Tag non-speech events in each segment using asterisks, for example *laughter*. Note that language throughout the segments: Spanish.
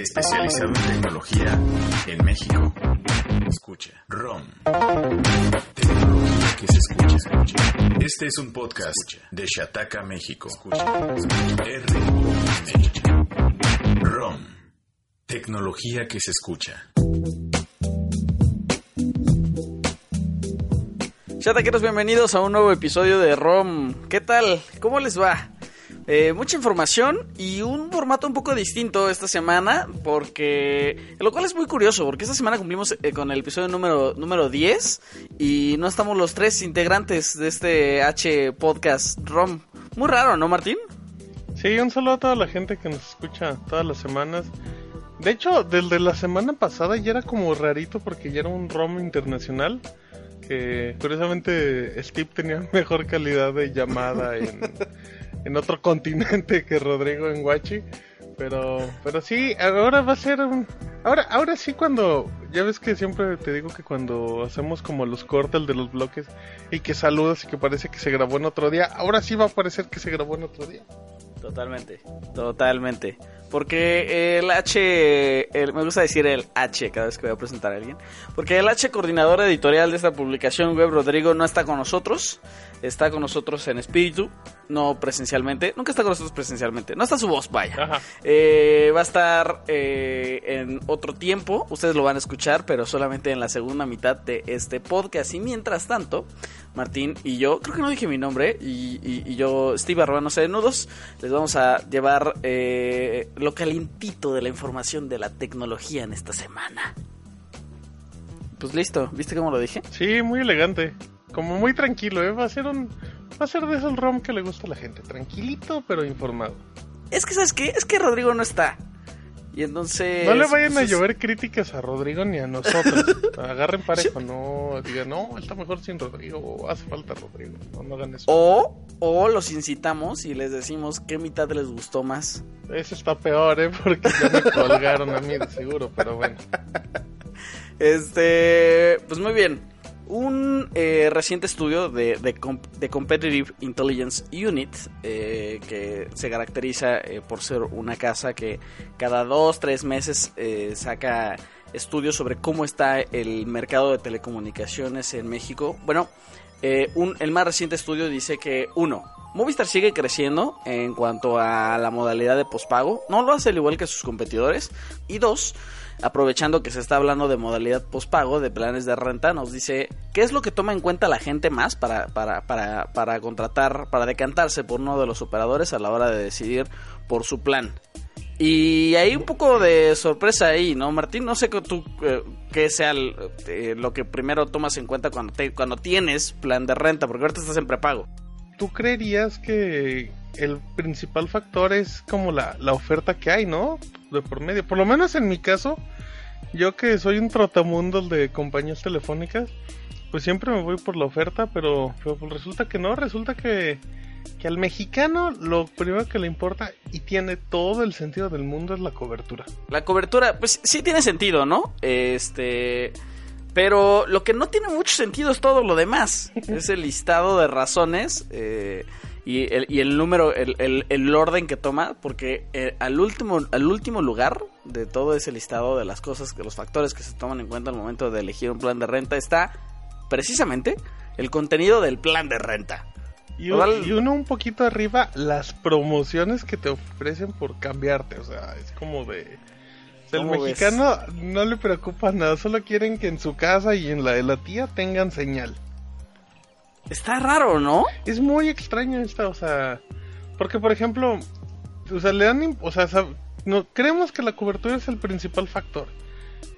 especializado en tecnología en México. Escucha, ROM. Tecnología que se escucha, escucha. Este es un podcast de Shataka, México. Escucha, R-O-M. ROM. Tecnología que se escucha. Chataqueros, bienvenidos a un nuevo episodio de ROM. ¿Qué tal? ¿Cómo les va? Eh, mucha información y un formato un poco distinto esta semana, porque lo cual es muy curioso, porque esta semana cumplimos eh, con el episodio número, número 10 y no estamos los tres integrantes de este H podcast ROM. Muy raro, ¿no, Martín? Sí, un saludo a toda la gente que nos escucha todas las semanas. De hecho, desde la semana pasada ya era como rarito porque ya era un ROM internacional que curiosamente Steve tenía *laughs* mejor calidad de llamada en, en otro *laughs* continente que Rodrigo en Guachi. Pero, pero sí, ahora va a ser un... Ahora, ahora sí cuando... Ya ves que siempre te digo que cuando hacemos como los cortes de los bloques y que saludas y que parece que se grabó en otro día, ahora sí va a parecer que se grabó en otro día. Totalmente, totalmente. Porque el H, me gusta decir el H cada vez que voy a presentar a alguien. Porque el H coordinador editorial de esta publicación web, Rodrigo, no está con nosotros. Está con nosotros en espíritu, no presencialmente. Nunca está con nosotros presencialmente. No está su voz, vaya. Eh, va a estar eh, en otro tiempo. Ustedes lo van a escuchar, pero solamente en la segunda mitad de este podcast. Y mientras tanto, Martín y yo, creo que no dije mi nombre, y, yo, Steve Arroba, no sé de nudos, les vamos a llevar eh, lo calientito de la información de la tecnología en esta semana. Pues listo, ¿viste cómo lo dije? Sí, muy elegante. Como muy tranquilo, ¿eh? Va a ser un. Va a ser de esos ROM que le gusta a la gente. Tranquilito, pero informado. Es que, ¿sabes qué? Es que Rodrigo no está. Y entonces. No le vayan a llover críticas a Rodrigo ni a nosotros. *laughs* Agarren parejo, no digan, no, está mejor sin Rodrigo, hace falta Rodrigo. No, no hagan eso. O, o los incitamos y les decimos qué mitad les gustó más. Eso está peor, ¿eh? Porque ya me colgaron a mí, de seguro, pero bueno. *laughs* Este. Pues muy bien. Un eh, reciente estudio de, de, Competitive Intelligence Unit, eh, que se caracteriza eh, por ser una casa que cada dos, tres meses saca estudios sobre cómo está el mercado de telecomunicaciones en México. Bueno, un, el más reciente estudio dice que, uno, Movistar sigue creciendo en cuanto a la modalidad de pospago, no lo hace al igual que sus competidores. Y dos, aprovechando que se está hablando de modalidad postpago, de planes de renta, nos dice qué es lo que toma en cuenta la gente más para, para, para, para contratar, para decantarse por uno de los operadores a la hora de decidir por su plan. Y hay un poco de sorpresa ahí, ¿no, Martín? No sé tú eh, qué sea eh, lo que primero tomas en cuenta cuando, cuando tienes plan de renta, porque ahorita estás en prepago. ¿Tú creerías que el principal factor es como la, la oferta que hay, ¿no? De por medio. Por lo menos en mi caso, yo que soy un trotamundo de compañías telefónicas, pues siempre me voy por la oferta, pero, pues resulta que no, resulta que, que al mexicano lo primero que le importa y tiene todo el sentido del mundo es la cobertura. La cobertura, pues sí tiene sentido, ¿no? Este... Pero lo que no tiene mucho sentido es todo lo demás. *laughs* es el listado de razones eh, y, el, y el número, el, el, orden que toma, porque eh, al, último, al último lugar de todo ese listado de las cosas, de los factores que se toman en cuenta al momento de elegir un plan de renta está precisamente el contenido del plan de renta. Y, uno un poquito arriba, las promociones que te ofrecen por cambiarte. O sea, es como de. El mexicano no le preocupa nada, solo quieren que en su casa y en la de la tía tengan señal. Está raro, ¿no? Es muy extraño esta, o sea, porque por ejemplo, o sea, le dan, o sea, no, creemos que la cobertura es el principal factor.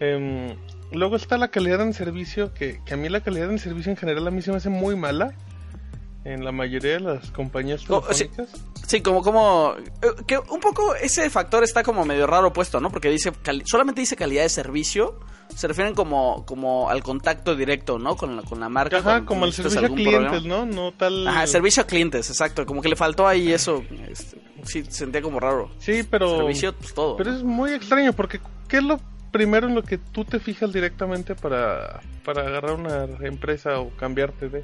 Em, luego está la calidad en servicio, que, que, a mí la calidad en servicio en general a mí se me hace muy mala en la mayoría de las compañías telefónicas. Sí, como, como, eh, que un poco ese factor está como medio raro puesto, ¿no? Porque dice, solamente dice calidad de servicio, se refieren como, como al contacto directo, ¿no? Con la, con la marca. Ajá, como el servicio a clientes, ¿no? No tal... Ajá, servicio a clientes, exacto, como que le faltó ahí eso, este, sí, sentía como raro. Sí, pero... Servicio, pues todo. Pero es muy extraño, porque ¿qué es lo primero en lo que tú te fijas directamente para, para agarrar una empresa o cambiarte de?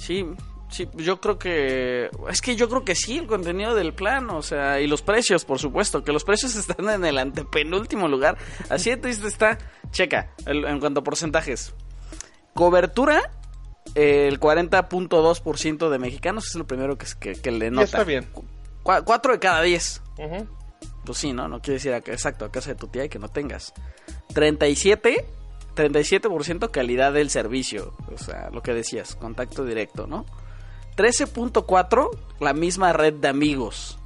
Sí, Sí, yo creo que... Es que yo creo que sí, el contenido del plan, o sea, y los precios, por supuesto, que los precios *laughs* están en el antepenúltimo lugar. Así de triste está. Checa, el- en cuanto a porcentajes. Cobertura, el 40.2% de mexicanos es lo primero que, que, que le nota. está bien. Cu- cuatro de cada diez. Ujú. Pues sí, ¿no? No quiere decir acá- exacto a casa de tu tía y que no tengas. 37, 37% calidad del servicio. O sea, lo que decías, contacto directo, ¿no? 13.4, la misma red de amigos.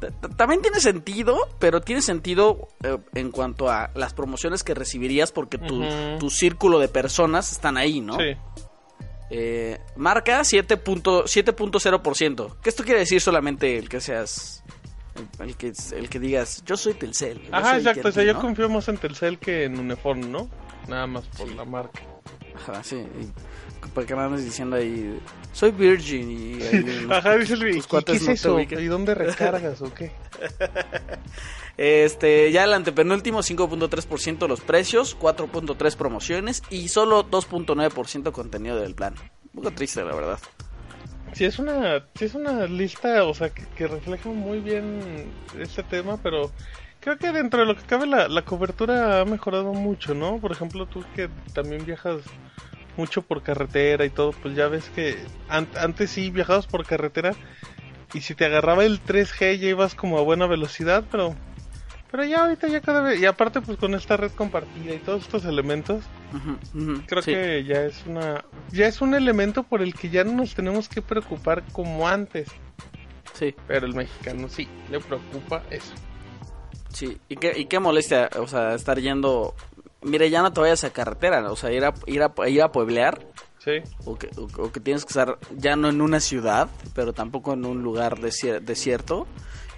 T- t- También tiene sentido, pero tiene sentido eh, en cuanto a las promociones que recibirías porque tu, tu círculo de personas están ahí, ¿no? Sí. Eh, marca 7.0%. 7.0%. ¿Qué esto quiere decir solamente el que seas... El, el que, el que digas, yo soy Telcel. Ajá, soy exacto. O sea, AT&T", yo confío más en Telcel que en Uniform, ¿no? Nada más por la marca. Ajá, sí. y- porque me andas diciendo ahí, soy Virgin y... ahí *laughs* Ajá, dice el tus ¿Y qué cuates es no te eso? ubican. ¿Y dónde recargas o qué? *laughs* Este, ya el antepenúltimo 5.3% los precios, 4.3 promociones y solo 2.9% contenido del plan. Un poco triste, la verdad. Sí, es una, sí es una lista, o sea, que, que refleja muy bien este tema, pero creo que dentro de lo que cabe la, la cobertura ha mejorado mucho, ¿no? Por ejemplo, tú que también viajas mucho por carretera y todo, pues ya ves que an- antes sí viajabas por carretera y si te agarraba el 3G ya ibas como a buena velocidad, pero pero ya ahorita ya cada vez y aparte pues con esta red compartida y todos estos elementos Creo sí. que ya es una ya es un elemento por el que ya no nos tenemos que preocupar como antes, Sí, pero el mexicano sí le preocupa eso. Sí. ¿Y qué, y qué molestia, o sea, estar yendo... Mire, ya no te vayas a carretera, o sea, ir a, ir a, ir a pueblear Sí. o que, o- o que tienes que estar ya no en una ciudad, pero tampoco en un lugar desier- desierto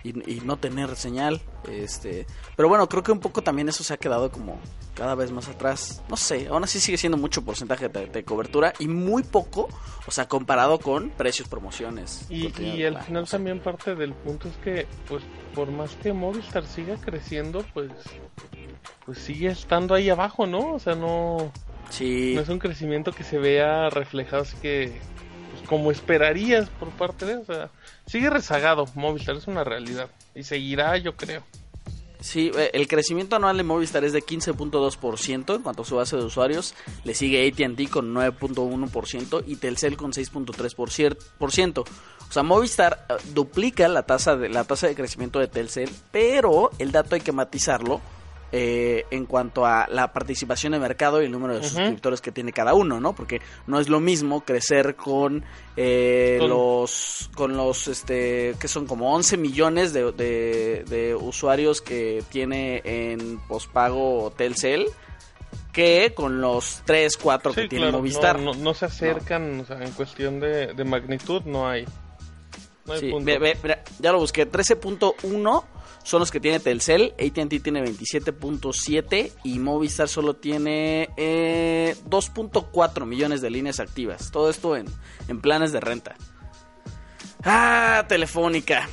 y, y no tener señal. Este, pero bueno, creo que un poco también eso se ha quedado como cada vez más atrás. No sé, aún así sigue siendo mucho porcentaje de, de cobertura y muy poco, o sea, comparado con precios, promociones. Y, y al final o sea. también parte del punto es que pues por más que Movistar siga creciendo, pues pues sigue estando ahí abajo, ¿no? O sea, no Sí, no es un crecimiento que se vea reflejado así que como esperarías por parte de, o sigue rezagado Movistar, es una realidad y seguirá, yo creo. Sí, eh, el crecimiento anual de Movistar es de 15.2% en cuanto a su base de usuarios. Le sigue ATT con 9.1% y Telcel con 6.3%. O sea, Movistar eh, duplica la tasa de la tasa de crecimiento de Telcel, pero el dato hay que matizarlo eh, en cuanto a la participación de mercado y el número de suscriptores que tiene cada uno, ¿no? Porque no es lo mismo crecer con eh, Con- los con los este que son como 11 millones de, de, de usuarios que tiene en pospago Telcel que con los 3, 4 que tiene claro, Movistar. No, no- no se acercan, o sea, en cuestión de, de magnitud no hay. No hay Sí, punto. ve- ve- mira, ya lo busqué. 13.1 son los que tiene Telcel. ATT tiene 27.7 y Movistar solo tiene eh, 2.4 millones de líneas activas. Todo esto en, en planes de renta. Ah, Telefónica.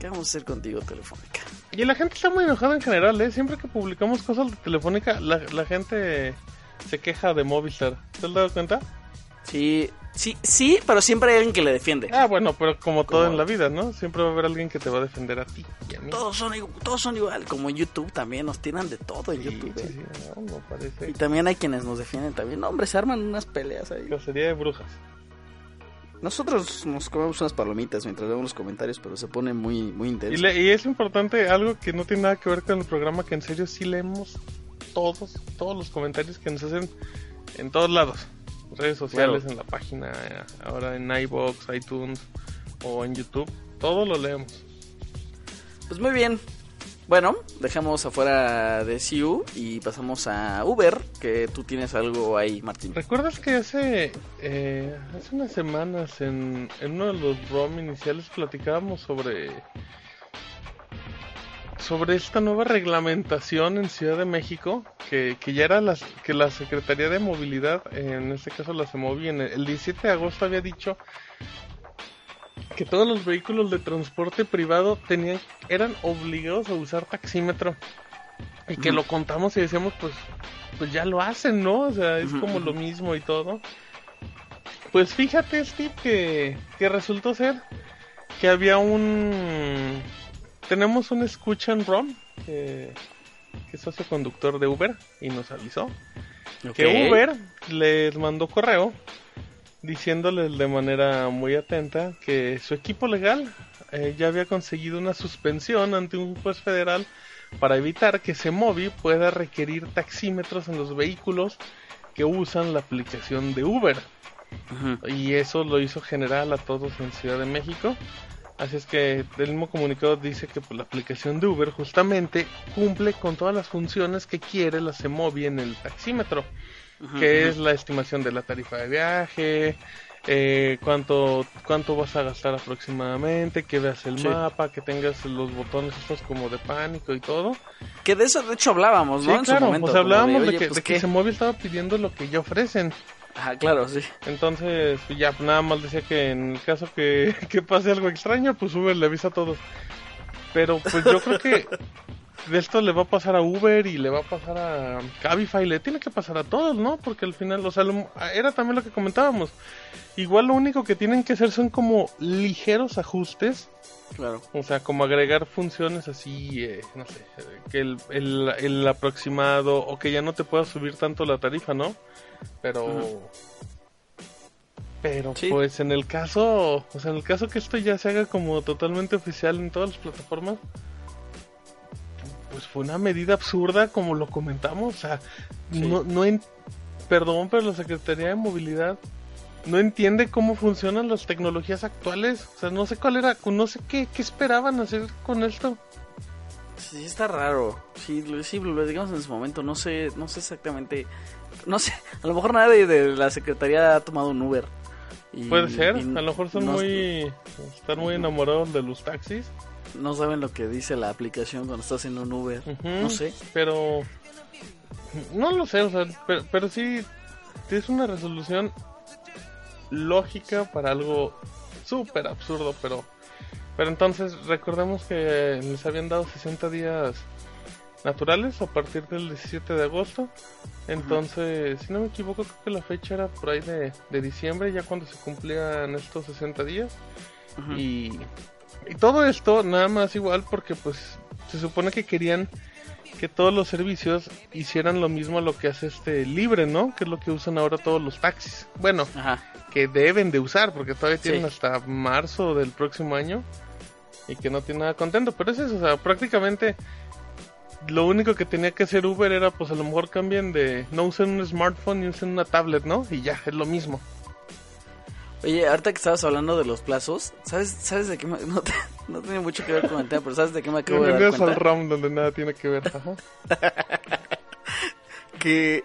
¿Qué vamos a hacer contigo, Telefónica? Y la gente está muy enojada en general, ¿eh? Siempre que publicamos cosas de Telefónica, la, la gente se queja de Movistar. ¿Te has dado cuenta? Sí, sí, sí, pero siempre hay alguien que le defiende. Ah, bueno, pero como todo Como- en la vida, ¿no? Siempre va a haber alguien que te va a defender a ti y a mí. Todos son, todos son igual, como en YouTube también nos tiran de todo en Sí, YouTube. sí, eh. sí, no, no parece Y también hay quienes nos defienden también. No, hombre, se arman unas peleas ahí. cacería de brujas. Nosotros nos comemos unas palomitas mientras vemos los comentarios, pero se pone muy, muy Y, intenso. le- y es importante algo que no tiene nada que ver con el programa, que en serio sí leemos todos, todos los comentarios que nos hacen en todos lados. Redes sociales, en la página, eh, ahora en iBox, iTunes o en YouTube. Todo lo leemos. Pues muy bien. Bueno, dejamos afuera de CU y pasamos a Uber, que tú tienes algo ahí, Martín. ¿Recuerdas que hace, eh, hace unas semanas en, en uno de los ROM iniciales platicábamos sobre sobre esta nueva reglamentación en Ciudad de México que, que ya era las, que la Secretaría de Movilidad, en este caso la CEMOVI, en el, el 17 de agosto había dicho que todos los vehículos de transporte privado tenían eran obligados a usar taxímetro y que lo contamos y decíamos pues pues ya lo hacen, ¿no? O sea, es como lo mismo y todo. Pues fíjate, Steve, que, que resultó ser que había un... Tenemos un escucha en ROM que, que es socio conductor de Uber y nos avisó que. Uber les mandó correo diciéndoles de manera muy atenta que su equipo legal eh, ya había conseguido una suspensión ante un juez federal para evitar que Semovi pueda requerir taxímetros en los vehículos que usan la aplicación de Uber. Y eso lo hizo general a todos en Ciudad de México. Así es que el mismo comunicado dice que pues, la aplicación de Uber justamente cumple con todas las funciones que quiere la Semovi en el taxímetro, que es la estimación de la tarifa de viaje, eh, cuánto cuánto vas a gastar aproximadamente, que veas el Sí. mapa, que tengas los botones estos como de pánico y todo. Que de eso, de hecho, hablábamos, ¿no? sí, en claro, su momento. como hablábamos de, oye, que, pues, de que ¿qué? Semovi estaba pidiendo lo que ya ofrecen. Ajá, claro, sí. Entonces, ya nada más decía que en el caso que, *laughs* que pase algo extraño, pues Uber le avisa a todos. Pero pues yo creo que de esto le va a pasar a Uber y le va a pasar a Cabify, le tiene que pasar a todos, ¿no? Porque al final, o sea, lo- era también lo que comentábamos. Igual lo único que tienen que hacer son como ligeros ajustes, Claro. o sea, como agregar funciones así, eh, no sé, que el, el, el aproximado o que ya no te pueda subir tanto la tarifa, ¿no? Pero... Pero Sí. pues en el caso, o sea, en el caso que esto ya se haga como totalmente oficial en todas las plataformas, pues fue una medida absurda como lo comentamos, o sea, Sí. no, no en, perdón, pero la Secretaría de Movilidad no entiende cómo funcionan las tecnologías actuales, o sea, no sé cuál era, no sé qué, qué esperaban hacer con esto. Sí, está raro. Sí, lo- sí, lo digamos en su momento. No sé, no sé exactamente. *laughs* No sé, a lo mejor nadie de la secretaría ha tomado un Uber. Y- Puede ser, a lo mejor son no- muy, están muy enamorados de los taxis. No saben lo que dice la aplicación cuando estás en un Uber. No sé. Pero no lo sé, o sea, pero, pero sí es una resolución lógica para algo súper absurdo, pero pero entonces recordemos que les habían dado 60 días naturales a partir del 17 de agosto. Entonces, si no me equivoco, creo que la fecha era por ahí de, de diciembre, ya cuando se cumplían estos 60 días. Y, y todo esto nada más igual porque pues se supone que querían que todos los servicios hicieran lo mismo a lo que hace este libre, ¿no? Que es lo que usan ahora todos los taxis. Bueno, Ajá. que deben de usar porque todavía Sí. tienen hasta marzo del próximo año y que no tiene nada contento. Pero es eso, o sea, prácticamente lo único que tenía que hacer Uber era pues a lo mejor cambien de no usen un smartphone y usen una tablet, ¿no? Y ya, es lo mismo. Oye, ahorita que estabas hablando de los plazos, ¿sabes, sabes de qué me- *laughs* no, te- no tiene mucho que ver con el tema, pero ¿sabes de qué me acabo de dar Bienvenidos al cuenta? RAM donde nada tiene que ver. Ajá. *laughs* Que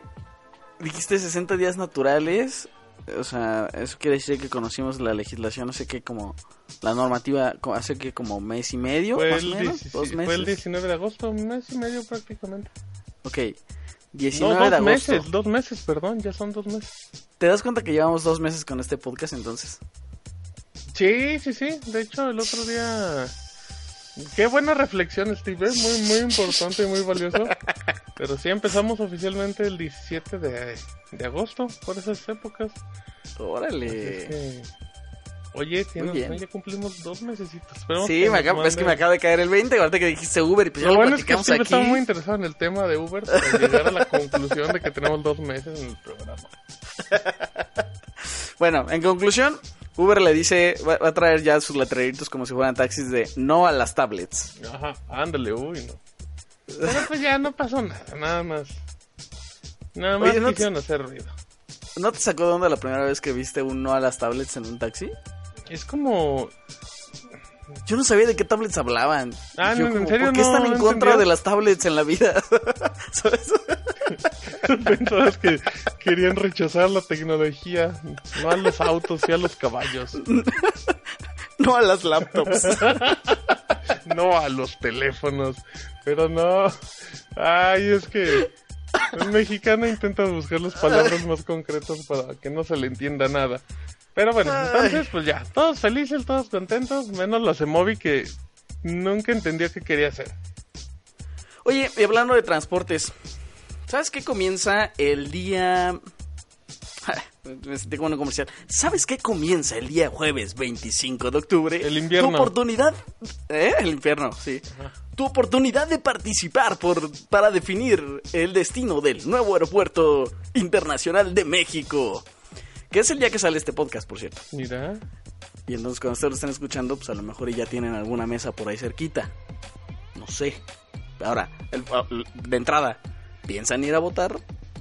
dijiste 60 días naturales, o sea, eso quiere decir que conocimos la legislación, no sé qué, como la normativa hace que como mes y medio, Fue más o menos, 17 dos fue el meses. 19 de agosto, un mes y medio prácticamente. Ok, No, 19 dos de agosto. meses, dos meses, perdón, ya son dos meses. ¿Te das cuenta que llevamos dos meses con este podcast entonces? Sí, sí, sí. De hecho, el otro día. Qué buena reflexión, Steve. Es muy, muy importante y muy valioso. *laughs* Pero sí, empezamos oficialmente el 17 de, de agosto, por esas épocas. Órale. que- Oye, bien. razón, ya cumplimos dos mesecitos. Esperemos Sí, que me nos es que me acaba de caer el 20, ahorita que dijiste Uber y pues ya Lo lo, bueno es que Steve está muy interesado en el tema de Uber para llegar a la *laughs* conclusión de que tenemos dos meses en el programa. *laughs* Bueno, en conclusión, Uber le dice, va, va a traer ya sus letreritos como si fueran taxis de no a las tablets. Ajá, ándale, uy, no. Pero pues ya no pasó nada, nada más. Nada más Oye, ¿no te- hacer ruido. ¿No te sacó de onda la primera vez que viste un no a las tablets en un taxi? Es como. Yo no sabía de qué tablets hablaban. Ah, Yo no, ¿en como, serio ¿Por qué no- están en no contra de las tablets en la vida? *laughs* ¿Sabes? Pensabas que querían rechazar la tecnología, no a los autos y a los caballos, *laughs* No a las laptops. *laughs* no a los teléfonos. Pero no. Ay, es que el mexicano intenta buscar las palabras más concretas para que no se le entienda nada. Pero bueno, Ay. entonces pues ya, todos felices, todos contentos, menos los Emovi que nunca entendió qué quería hacer. Oye, y hablando de transportes, ¿sabes qué comienza el día... *laughs* Me sentí como en un comercial. ¿Sabes qué comienza el día jueves 25 de octubre? El invierno. Tu oportunidad. ¿Eh? El infierno, sí. Tu oportunidad de participar por, para definir el destino del nuevo aeropuerto internacional de México. Que es el día que sale este podcast, por cierto. Mira. Y entonces cuando ustedes lo están escuchando, pues a lo mejor ya tienen alguna mesa por ahí cerquita. No sé. Ahora, el- de entrada, ¿piensan ir a votar?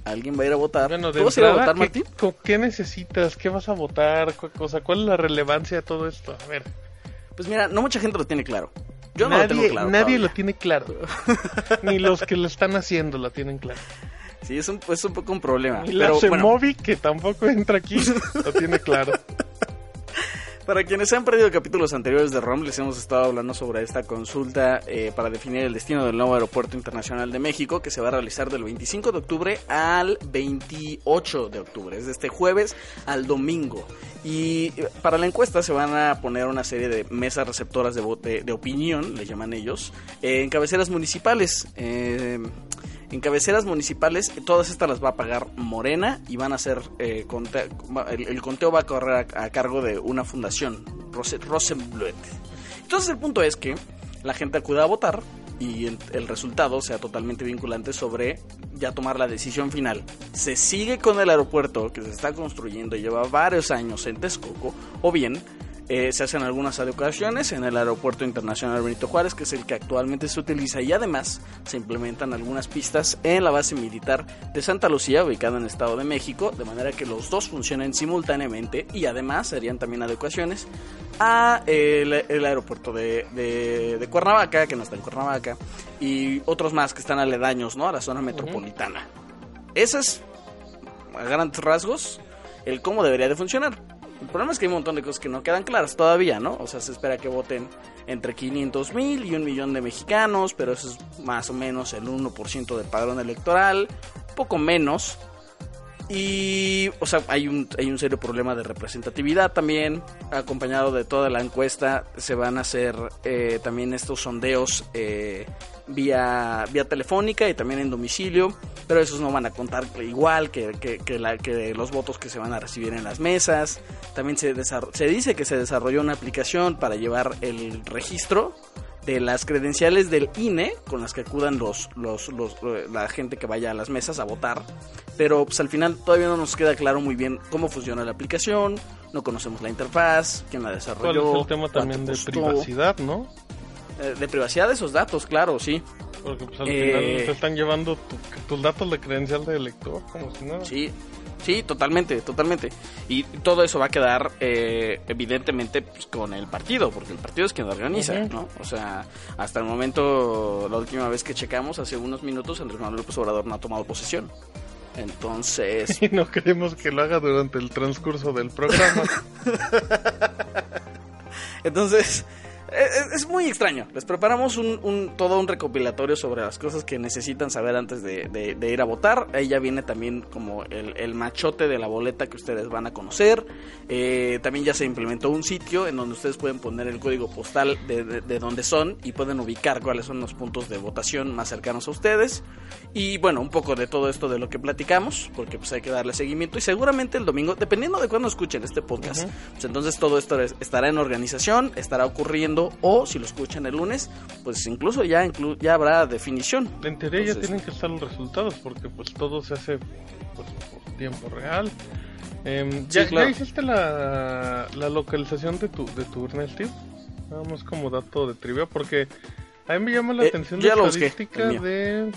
¿Alguien va a ir a votar? Bueno, de ¿Tú vas a ir a entrada, votar, ¿qué, Martín? qué necesitas? ¿Qué vas a votar? ¿Cu- o sea, ¿cuál es la relevancia de todo esto? A ver. Pues mira, no mucha gente lo tiene claro. Yo no nadie lo tengo claro. nadie todavía. lo tiene claro. *laughs* Ni los que lo están haciendo lo tienen claro. Sí, es un, es un poco un problema. Ni la Pero bueno, que tampoco entra aquí, lo tiene claro. *laughs* Para quienes han perdido capítulos anteriores de ROM, les hemos estado hablando sobre esta consulta eh, para definir el destino del nuevo aeropuerto internacional de México, que se va a realizar del 25 de octubre al 28 de octubre, es de este jueves al domingo. Y eh, para la encuesta se van a poner una serie de mesas receptoras de, de, de opinión, le llaman ellos, eh, en cabeceras municipales. Eh, en cabeceras municipales, todas estas las va a pagar Morena y van a ser, eh, conte- el, conteo va a correr a, a cargo de una fundación, Rose- Rosenbluet. Entonces el punto es que la gente acuda a votar y el, el resultado sea totalmente vinculante sobre ya tomar la decisión final. Se sigue con el aeropuerto que se está construyendo y lleva varios años en Texcoco o bien eh, se hacen algunas adecuaciones en el Aeropuerto Internacional Benito Juárez, que es el que actualmente se utiliza, y además se implementan algunas pistas en la base militar de Santa Lucía, ubicada en el Estado de México, de manera que los dos funcionen simultáneamente y además serían también adecuaciones a el, el aeropuerto de, de- de Cuernavaca, que no está en Cuernavaca, y otros más que están aledaños ¿no? a la zona metropolitana. Ese es, a grandes rasgos, el cómo debería de funcionar. El problema es que hay un montón de cosas que no quedan claras todavía, ¿no? O sea, se espera que voten entre 500 mil y un millón de mexicanos, pero eso es más o menos el 1% del padrón electoral, poco menos. Y, o sea, hay un, hay un serio problema de representatividad también, acompañado de toda la encuesta, se van a hacer eh, también estos sondeos eh, vía, vía telefónica y también en domicilio, pero esos no van a contar igual que, que, que la, que los votos que se van a recibir en las mesas. También se, se dice que se desarrolló una aplicación para llevar el registro de las credenciales del INE con las que acudan los, los, los- la gente que vaya a las mesas a votar. Pero pues al final todavía no nos queda claro muy bien cómo funciona la aplicación, no conocemos la interfaz, quién la ¿Cuál desarrolló. es el tema también de privacidad, no? Eh, de privacidad de esos datos, claro, sí. Porque pues al Eh. final te están llevando tu- tus datos de credencial de elector, como si nada. Sí, sí, totalmente, totalmente. Y todo eso va a quedar eh, evidentemente pues, con el partido, porque el partido es quien lo organiza. ¿no? O sea, hasta el momento, la última vez que checamos, hace unos minutos, Andrés Manuel López Obrador no ha tomado posesión. Entonces, *laughs* Y no queremos que lo haga durante el transcurso del programa. *laughs* Entonces, es, es muy extraño. Les preparamos un, un- todo un recopilatorio sobre las cosas que necesitan saber antes de, de- de ir a votar. Ahí ya viene también como el, el machote de la boleta que ustedes van a conocer. Eh, también ya se implementó un sitio en donde ustedes pueden poner el código postal de, de, de donde son y pueden ubicar cuáles son los puntos de votación más cercanos a ustedes. Y bueno, un poco de todo esto de lo que platicamos, porque pues hay que darle seguimiento. Y seguramente el domingo, dependiendo de cuándo escuchen este podcast, pues entonces todo esto es- estará en organización, estará ocurriendo, o si lo escuchan el lunes, pues incluso ya, inclu- ya habrá definición. En teoría ya tienen que estar los resultados porque pues todo se hace pues, por tiempo real. Em, ¿ya, Sí, claro. ya hiciste la, la localización de tu, de tu urna, Steve? Nada más como dato de trivia porque a mí me llama la Eh, atención la busqué, estadística de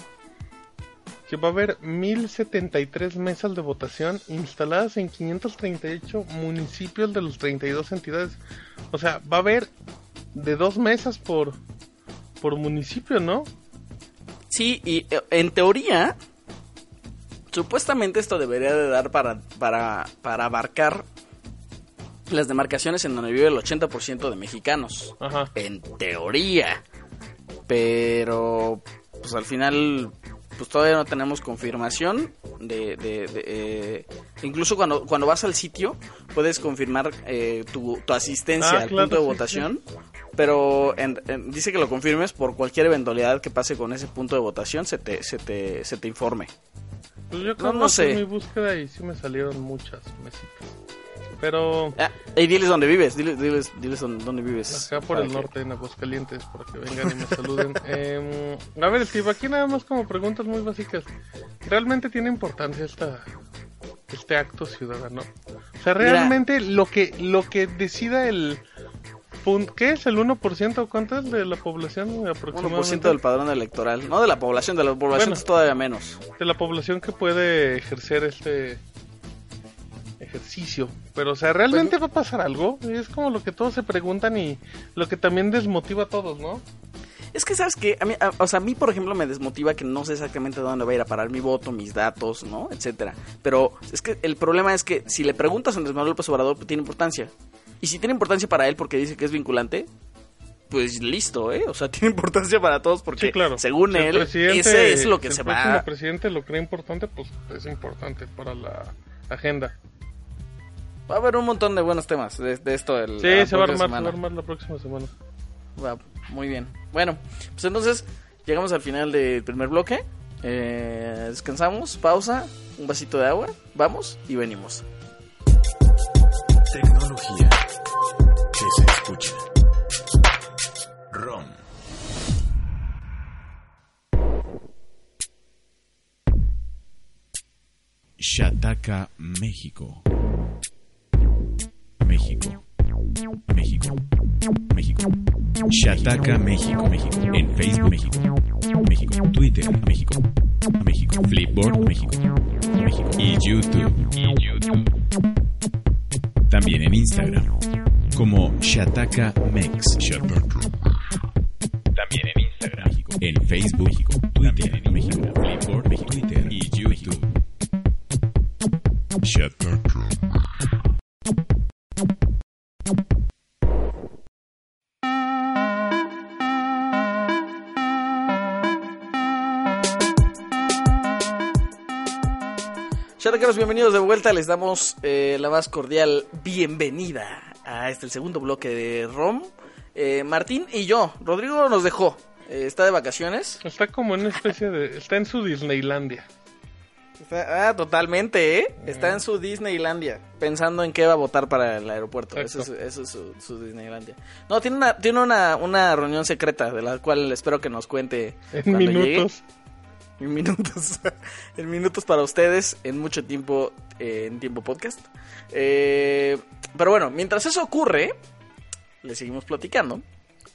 que va a haber 1073 mesas de votación instaladas en 538 municipios de las 32 entidades. O sea, va a haber de dos mesas por por municipio, ¿no? Sí, y eh, en teoría, supuestamente esto debería de dar para, para, para abarcar las demarcaciones en donde vive el 80% de mexicanos. Ajá. En teoría. Pero, pues al final, pues todavía no tenemos confirmación de... de- de, eh, incluso cuando, cuando vas al sitio, puedes confirmar eh, tu, tu asistencia Ah, al claro, punto de sí, votación. Pero en- en- dice que lo confirmes por cualquier eventualidad que pase con ese punto de votación, se te, se te, se te informe. Pues yo creo No, sé. mi búsqueda y sí me salieron muchas mesitas. Pero Ah, ey, diles dónde vives, diles, diles, diles dónde, vives. acá por el que- norte, en Aguascalientes, para que vengan y me saluden. *laughs* Em, a ver, Steve, aquí nada más como preguntas muy básicas. ¿Realmente tiene importancia esta, este acto ciudadano? O sea, Mira. realmente lo que lo que decida el... ¿Qué es el 1%? ¿Cuánto es de la población 1% aproximadamente? del padrón electoral. No de la población, de la población Bueno. es todavía menos. de la población que puede ejercer este ejercicio. Pero, o sea, ¿realmente Pues va a pasar algo? Es como lo que todos se preguntan y lo que también desmotiva a todos, ¿no? Es que, ¿sabes que A mí, a- o sea, a mí, por ejemplo, me desmotiva que no sé exactamente dónde va a ir a parar mi voto, mis datos, ¿no? Etcétera. Pero es que el problema es que si le preguntas a Andrés Manuel López Obrador, pues tiene importancia. Y si tiene importancia para él porque dice que es vinculante, pues listo, ¿eh? O sea, *laughs* tiene importancia para todos porque, Sí, claro. según Si él, ese es lo que si se el va... presidente lo cree importante, pues es importante para la agenda. Va a haber un montón de buenos temas de, de esto. El, Sí, la se va a próxima armar, se va a semana. armar la próxima semana. Va, muy bien. Bueno, pues entonces llegamos al final del primer bloque. Eh, descansamos, pausa, un vasito de agua, vamos y venimos. Tecnología que se escucha. ROM. Shataka, México. México. México. México. Shataka, México. México. En Facebook, México. México. Twitter, México. México. Flipboard, México. México. Y YouTube. Y YouTube. También en Instagram. Como Shataka Mex. También en Instagram. México. En Facebook, México. Twitter, en México. Flipboard, México. Twitter y YouTube. Shataka. Chataqueros, bienvenidos de vuelta. Les damos eh, la más cordial bienvenida a este el segundo bloque de ROM. Eh, Martín y yo, Rodrigo nos dejó. Eh, está de vacaciones. Está como en una especie de... Está en su Disneylandia. Está- ah, totalmente, ¿eh? Está en su Disneylandia, pensando en qué va a votar para el aeropuerto. Eso es, Exacto. eso es su, su Disneylandia. No, tiene una, tiene una, una reunión secreta de la cual espero que nos cuente En llegue. En minutos. *laughs* en minutos para ustedes, en mucho tiempo, eh, en tiempo podcast. Eh, pero bueno, mientras eso ocurre, le seguimos platicando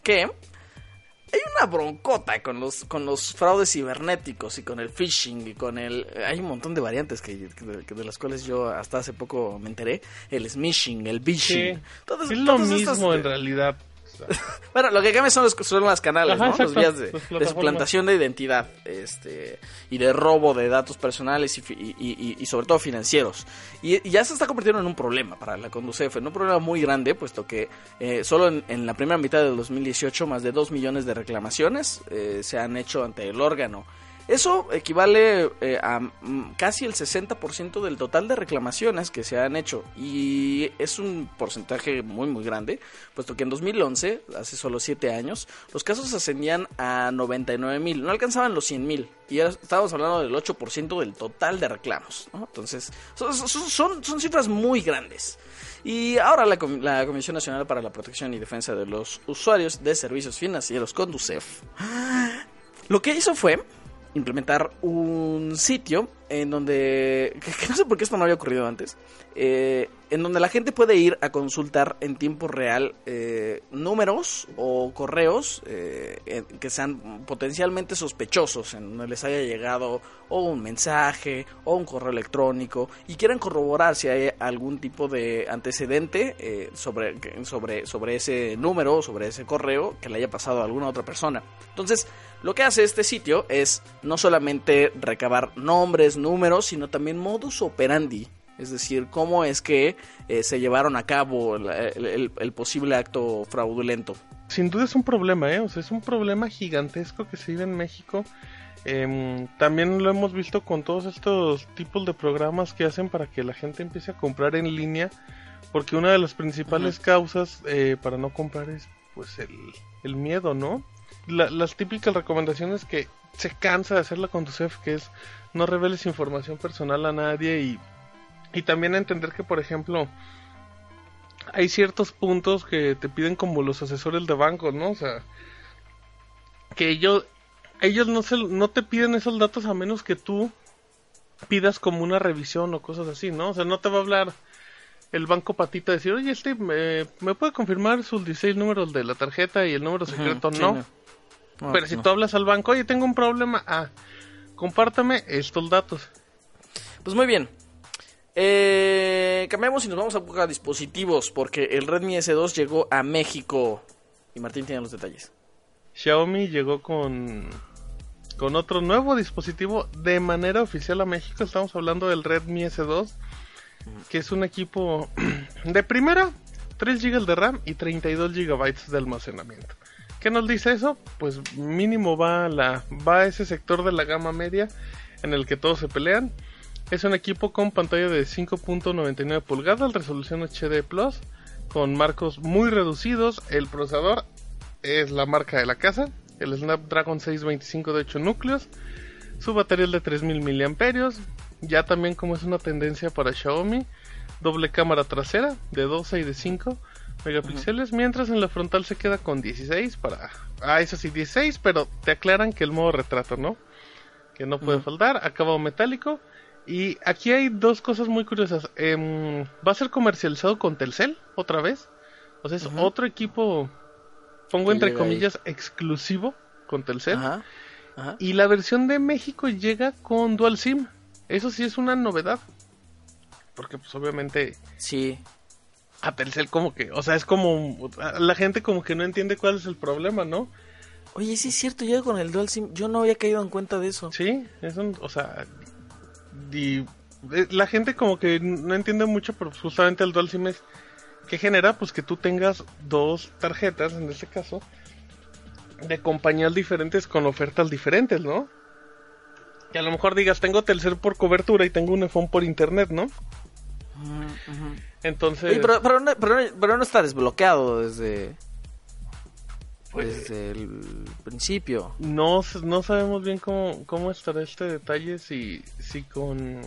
que hay una broncota con los, con los fraudes cibernéticos y con el phishing y con el... Hay un montón de variantes que, que- que de las cuales yo hasta hace poco me enteré. El smishing, el phishing. Sí. todas- Es lo mismo estas- en realidad. *laughs* Bueno, lo que cambia son los, son las canales, Ajá, ¿no? Los vías de, las de suplantación de identidad este, y de robo de datos personales y, y- y- y sobre todo financieros. Y, ya se está convirtiendo en un problema para la Conducef, en un problema muy grande, puesto que eh, solo en, en la primera mitad del 2018 más de 2 millones de reclamaciones eh, se han hecho ante el órgano. Eso equivale eh, a mm, casi el 60% del total de reclamaciones que se han hecho y es un porcentaje muy muy grande, puesto que en 2011, hace solo 7 años, los casos ascendían a 99 mil, no alcanzaban los 100 mil y ya estábamos hablando del 8% del total de reclamos. ¿no? Entonces, son, son, cifras muy grandes. Y ahora la, la Comisión Nacional para la Protección y Defensa de los Usuarios de Servicios Financieros, Conducef, lo que hizo fue implementar un sitio en donde, que, no sé por qué esto no había ocurrido antes, eh, en donde la gente puede ir a consultar en tiempo real eh, números o correos eh, que sean potencialmente sospechosos, en donde les haya llegado o un mensaje o un correo electrónico y quieran corroborar si hay algún tipo de antecedente eh, sobre, sobre, sobre ese número o sobre ese correo que le haya pasado a alguna otra persona. Entonces, lo que hace este sitio es no solamente recabar nombres, números, sino también modus operandi. Es decir, cómo es que eh, se llevaron a cabo el, el- el posible acto fraudulento. Sin duda es un problema, ¿eh? O sea, es un problema gigantesco que se vive en México. Em, también lo hemos visto con todos estos tipos de programas que hacen para que la gente empiece a comprar en línea. Porque una de las principales causas eh, para no comprar es pues el, el miedo, ¿no? La- las típicas recomendaciones que se cansa de hacerla con tu CEF, que es no reveles información personal a nadie y, y también entender que, por ejemplo, hay ciertos puntos que te piden como los asesores de banco, ¿no? O sea, que ellos, ellos no, se, no te piden esos datos a menos que tú pidas como una revisión o cosas así, ¿no? O sea, no te va a hablar el banco patita decir, oye, este, ¿me, ¿me puede confirmar sus 16 números de la tarjeta y el número secreto? no. No, Pero si tú hablas al banco, oye, tengo un problema, ah, compártame estos datos. Pues muy bien. Eh, cambiamos y nos vamos a, a dispositivos porque el Redmi S2 llegó a México. Y Martín tiene los detalles. Xiaomi llegó con, con otro nuevo dispositivo de manera oficial a México. Estamos hablando del Redmi S2, que es un equipo *clears throat* de primera, 3 GB de RAM y 32 GB de almacenamiento. ¿Qué nos dice eso? Pues mínimo va a, la, va a ese sector de la gama media en el que todos se pelean. Es un equipo con pantalla de 5.99 pulgadas, resolución HD Plus, con marcos muy reducidos. El procesador es la marca de la casa, el Snapdragon 625 de 8 núcleos. Su batería es de 3000 mAh. Ya también como es una tendencia para Xiaomi, doble cámara trasera de 12 y de 5 megapíxeles, mientras en la frontal se queda con 16 para... Ah, eso sí, 16, pero te aclaran que el modo retrato, ¿no? Que no puede faltar, acabado metálico. Y aquí hay dos cosas muy curiosas. Em, va a ser comercializado con Telcel otra vez. O sea, es otro equipo, pongo entre ahí. comillas, exclusivo con Telcel. Ajá. Ajá. Y la versión de México llega con Dual SIM. Eso sí es una novedad. Porque pues obviamente Sí. A Telcel como que, o sea, es como la gente como que no entiende cuál es el problema, ¿no? Oye, sí es cierto, llega con el Dual SIM. Yo no había caído en cuenta de eso. Sí, es un, o sea, y eh, la gente como que no entiende mucho, pero justamente el Dual SIM es que genera pues que tú tengas dos tarjetas, en este caso, de compañías diferentes con ofertas diferentes, ¿no? Que a lo mejor digas, tengo Telcel por cobertura y tengo un iPhone por internet, ¿no? Entonces, Oye, pero, pero, no, pero, no- pero no está desbloqueado desde, Pues- desde el principio. no, no sabemos bien cómo, cómo estará este detalle, si, si con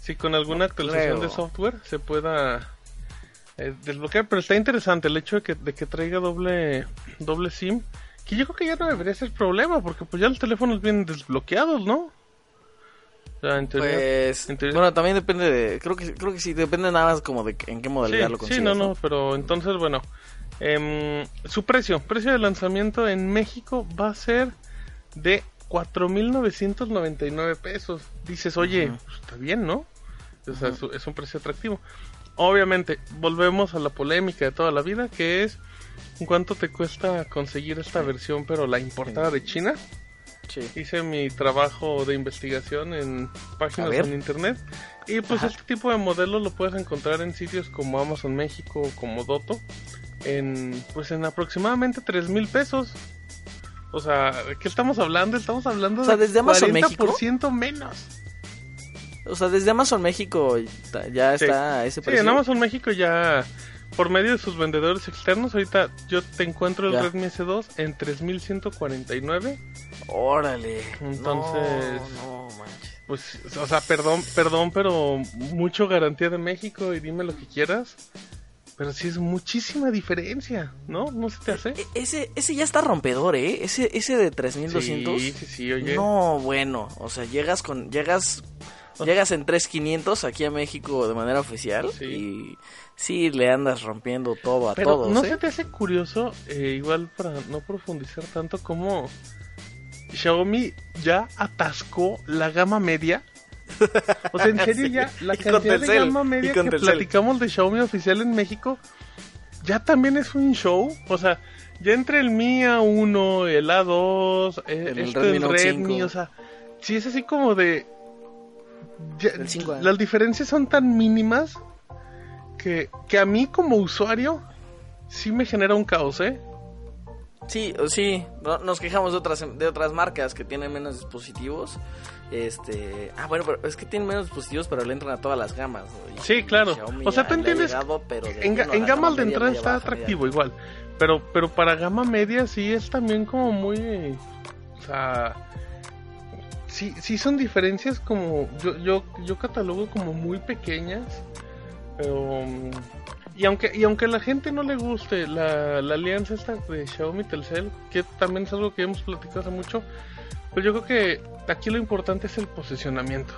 si con alguna actualización creo. de software se pueda eh, desbloquear, pero está interesante el hecho de que, de que traiga doble, doble SIM, que yo creo que ya no debería ser problema, porque pues ya los teléfonos vienen desbloqueados, ¿no? O sea, en teoría- Pues, en teoría- bueno, también depende de, creo que, creo que sí, depende nada más como de en qué modalidad lo sí, consigas. sí, no, no, pero entonces, bueno, em, su precio, precio de lanzamiento en México va a ser de 4.999 pesos. Dices, oye, pues, está bien, ¿no? O sea, es, es un precio atractivo. Obviamente, volvemos a la polémica de toda la vida, que es cuánto te cuesta conseguir esta versión, pero la importada de China. Sí. Hice mi trabajo de investigación en páginas en internet y pues Ajá. este tipo de modelos lo puedes encontrar en sitios como Amazon México o como Doto en pues en aproximadamente tres mil pesos. O sea, ¿de qué estamos hablando? Estamos hablando O sea, de ¿desde Amazon México? 40% menos. O sea, desde Amazon México ya Sí. está ese Sí, precio. en Amazon México ya por medio de sus vendedores externos, ahorita yo te encuentro el Ya. Redmi S2 en 3149 Órale. Entonces- No, no manches. Pues, o sea, perdón, perdón, pero mucho garantía de México y dime lo que quieras. Pero sí es muchísima diferencia, ¿no? ¿No se te hace? E- ese, ese ya está rompedor, ¿eh? Ese, ese de 3200. Sí, sí, sí, oye. No, bueno, o sea, llegas con llegas llegas en 3500 aquí a México de manera oficial Sí. y sí le andas rompiendo todo a Pero todos, ¿no ¿eh? se te hace curioso, eh, igual para no profundizar tanto, cómo Xiaomi ya atascó la gama media? O sea, en *laughs* serio ya la cantidad de gama media que platicamos de Xiaomi oficial en México ya también es un show. O sea, ya entre el Mi A1, el A2, eh, El este, Redmi el Note Redmi, 5. o sea, sí es así como de... ya- 5A. las diferencias son tan mínimas que, que a mí como usuario sí me genera un caos, ¿eh? Sí, sí, no- nos quejamos de otras de otras marcas que tienen menos dispositivos. Este, ah, bueno, pero es que tienen menos dispositivos, pero le entran a todas las gamas. ¿no? Sí, claro. Xiaomi O sea, tú entiendes llegado, pero de En, en la gama de entrada está baja, media atractivo igual. Pero, pero para gama media sí es también como muy... O sea, sí, sí son diferencias como yo, yo, yo catalogo como muy pequeñas, pero mm, y aunque y aunque a la gente no le guste la, la alianza esta de Xiaomi Telcel, que también es algo que hemos platicado hace mucho, pues yo creo que aquí lo importante es el posicionamiento.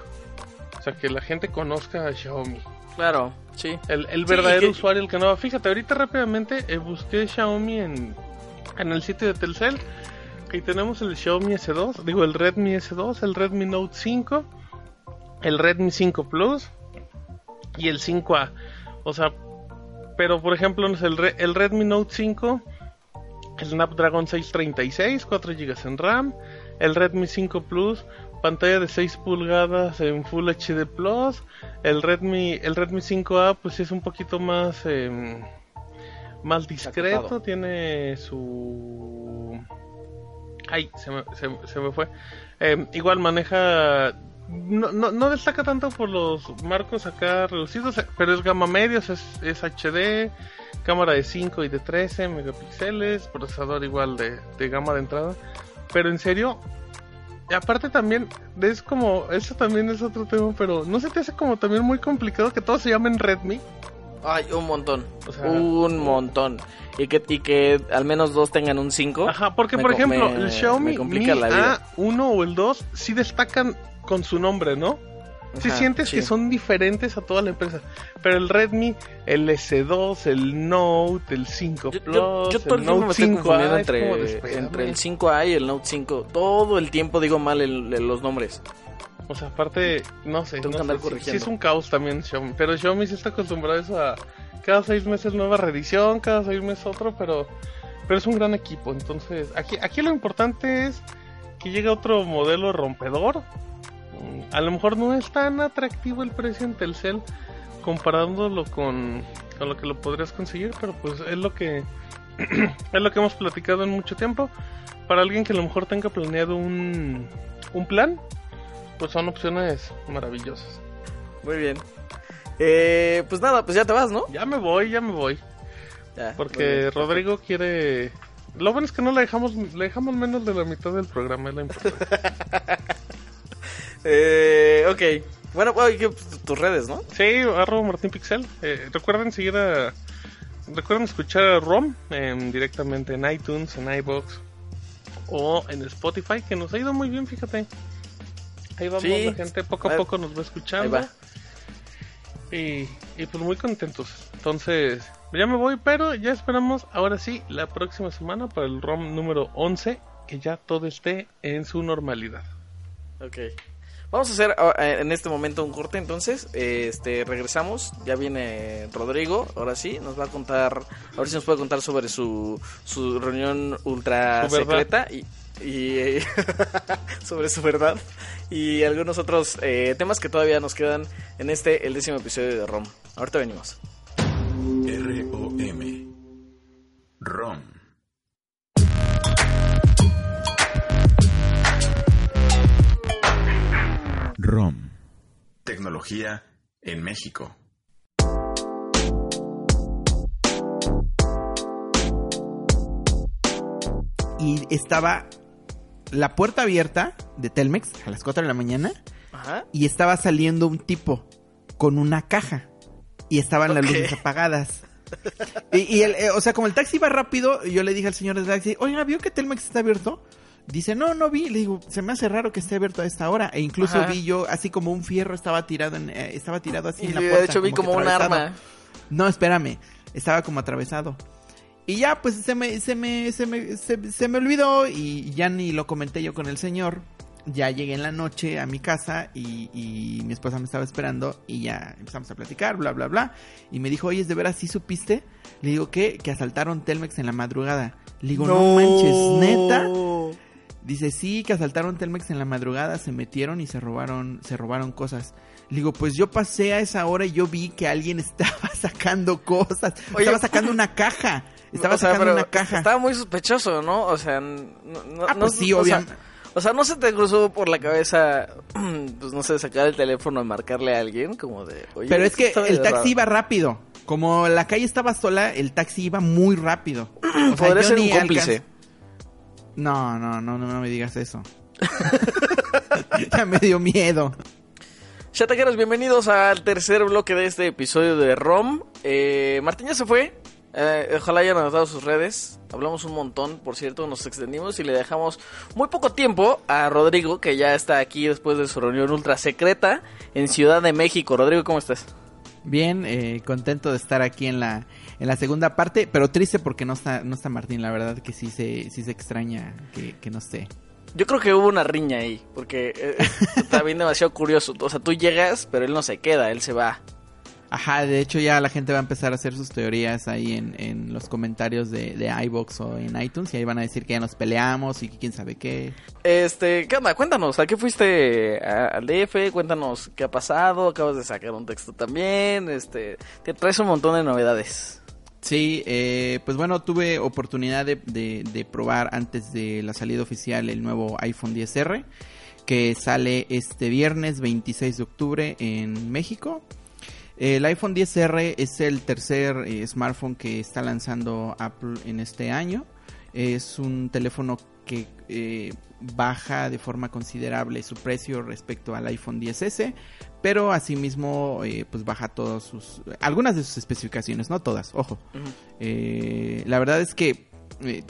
O sea, que la gente conozca a Xiaomi. Claro, sí. El, el Sí, verdadero que- usuario, el que no. Fíjate, ahorita rápidamente eh, busqué Xiaomi en, en el sitio de Telcel. Y tenemos el Xiaomi S2, digo el Redmi S2, el Redmi Note 5, el Redmi 5 Plus y el 5A. O sea, pero por ejemplo, el, Re- el Redmi Note 5, el Snapdragon 636, 4 GB en RAM, el Redmi 5 Plus, pantalla de 6 pulgadas en Full HD Plus, el Redmi, el Redmi 5A pues es un poquito más em, más discreto, tiene su ay se me, se- se me fue Em, igual maneja no, no, no destaca tanto por los marcos acá reducidos, pero es gama medios, es, es HD, cámara de 5 y de 13 megapíxeles, procesador igual de, de gama de entrada. Pero en serio, y aparte también, es como, eso también es otro tema, pero ¿no se te hace como también muy complicado que todos se llamen Redmi? Ay, un montón. O sea- un montón. Y que, y que al menos dos tengan un 5. Ajá, porque Me por ejemplo, me- el Xiaomi me complica Mi la vida. A1 o el 2 sí destacan con su nombre, ¿no? Si sientes sí. que son diferentes a toda la empresa. Pero el Redmi, el S2, el Note, el 5 Yo, Plus, yo- yo todo el Note me estoy 5A, confundiendo es como de, entre, entre el 5A y el Note 5. Todo el tiempo digo mal el- el- los nombres. O sea, aparte, no sé, Tengo que no andar sé, sí- sí, es un caos también Xiaomi. Pero Xiaomi sí está acostumbrado a eso a cada seis meses nueva reedición, cada seis meses otro, pero, pero es un gran equipo. Entonces, aquí, aquí lo importante es que llegue otro modelo rompedor. A lo mejor no es tan atractivo el precio en Telcel comparándolo con, con lo que lo podrías conseguir, pero pues es lo que *clears throat* es lo que hemos platicado en mucho tiempo. Para alguien que a lo mejor tenga planeado un, un plan, pues son opciones maravillosas. Muy bien. Eh, pues nada, pues ya te vas, ¿no? Ya me voy, ya me voy. Ya, Porque. Rodrigo quiere... Lo bueno es que no le dejamos, le dejamos menos de la mitad del programa, es la importante. *laughs* Eh, ok. Bueno, ¿qué- tus redes, ¿no? sí, arroba Martín Pixel. Eh, recuerden seguir a... Recuerden escuchar a ROM em, directamente en iTunes, en iBox o en Spotify, que nos ha ido muy bien, fíjate. Ahí vamos, Sí. la gente poco a poco nos va Ahí escuchando. va. Y, y pues muy contentos. Entonces, ya me voy, pero ya esperamos ahora sí la próxima semana para el ROM número 11, que ya todo esté en su normalidad. Ok. Vamos a hacer ah, eh, en este momento un corte, entonces. eh, Este, regresamos. Ya viene Rodrigo. Ahora sí, nos va a contar. A ver si nos puede contar sobre su, su reunión ultra Su secreta y. y, eh, *laughs* sobre su verdad y algunos otros eh, temas que todavía nos quedan en este el décimo episodio de ROM. Ahorita venimos. ROM. Tecnología en México. y estaba la puerta abierta de Telmex a las 4 de la mañana Ajá. y estaba saliendo un tipo con una caja y estaban las luces apagadas. *laughs* Y, y el, eh, o sea, como el taxi iba rápido, yo le dije al señor del taxi, oiga, ¿vio que Telmex está abierto? Dice, no, no vi. Le digo, se me hace raro que esté abierto a esta hora. E incluso Ajá. vi yo, así como un fierro estaba tirado en, eh, estaba tirado así Y en la de puerta. hecho vi como un arma. No, espérame. Estaba como atravesado. Y ya, pues se me, se me, se me, se, se me olvidó y ya ni lo comenté yo con el señor. Ya llegué en la noche a mi casa y, y mi esposa me estaba esperando y ya empezamos a platicar, bla, bla, bla. Y me dijo, oye, ¿es de veras sí supiste? Le digo, ¿qué? Que asaltaron Telmex en la madrugada. Le digo, no, manches, neta. Dice, sí, que asaltaron Telmex en la madrugada, se metieron y se robaron, se robaron cosas. Le digo, pues yo pasé a esa hora y yo vi que alguien *laughs* estaba sacando cosas. Oye, estaba sacando *laughs* una caja. Estaba O sea, sacando una caja. Estaba muy sospechoso, ¿no? O sea, no, Ah, no- pues sí, o sea, obviamente. O sea, ¿no se te cruzó por la cabeza, *clears throat* pues no sé, sacar el teléfono y marcarle a alguien? Como de, oye, Pero es que el taxi raro". iba rápido. Como la calle estaba sola, el taxi iba muy rápido. O sea, Podría yo ser un cómplice. No, no, no, no me digas eso. *laughs* ya me dio miedo. Chataqueros, bienvenidos al tercer bloque de este episodio de ROM. Eh, Martín ya se fue. Eh, ojalá hayan anotado sus redes. Hablamos un montón, por cierto, nos extendimos y le dejamos muy poco tiempo a Rodrigo, que ya está aquí después de su reunión ultra secreta en Ciudad de México. Rodrigo, ¿cómo estás? Bien, eh, contento de estar aquí en la, en la segunda parte, pero triste porque no está, no está Martín, la verdad que sí se, sí se extraña que, que no esté. Yo creo que hubo una riña ahí, porque eh, está bien demasiado curioso. O sea, tú llegas, pero él no se queda, él se va. Ajá, de hecho ya la gente va a empezar a hacer sus teorías ahí en, en los comentarios de, de iBox o en iTunes y ahí van a decir que ya nos peleamos y que quién sabe qué. Este, ¿qué onda? Cuéntanos, ¿a qué fuiste al DF? Cuéntanos qué ha pasado. Acabas de sacar un texto también. Este, te traes un montón de novedades. Sí, eh, pues bueno, tuve oportunidad de, de- probar antes de la salida oficial el nuevo iPhone 10R, que sale este viernes 26 de octubre en México. El iPhone 10R es el tercer eh, smartphone que está lanzando Apple en este año. Es un teléfono que eh, baja de forma considerable su precio respecto al iPhone 10S, pero asimismo eh, pues baja todas sus algunas de sus especificaciones, no todas, ojo. Eh, la verdad es que eh,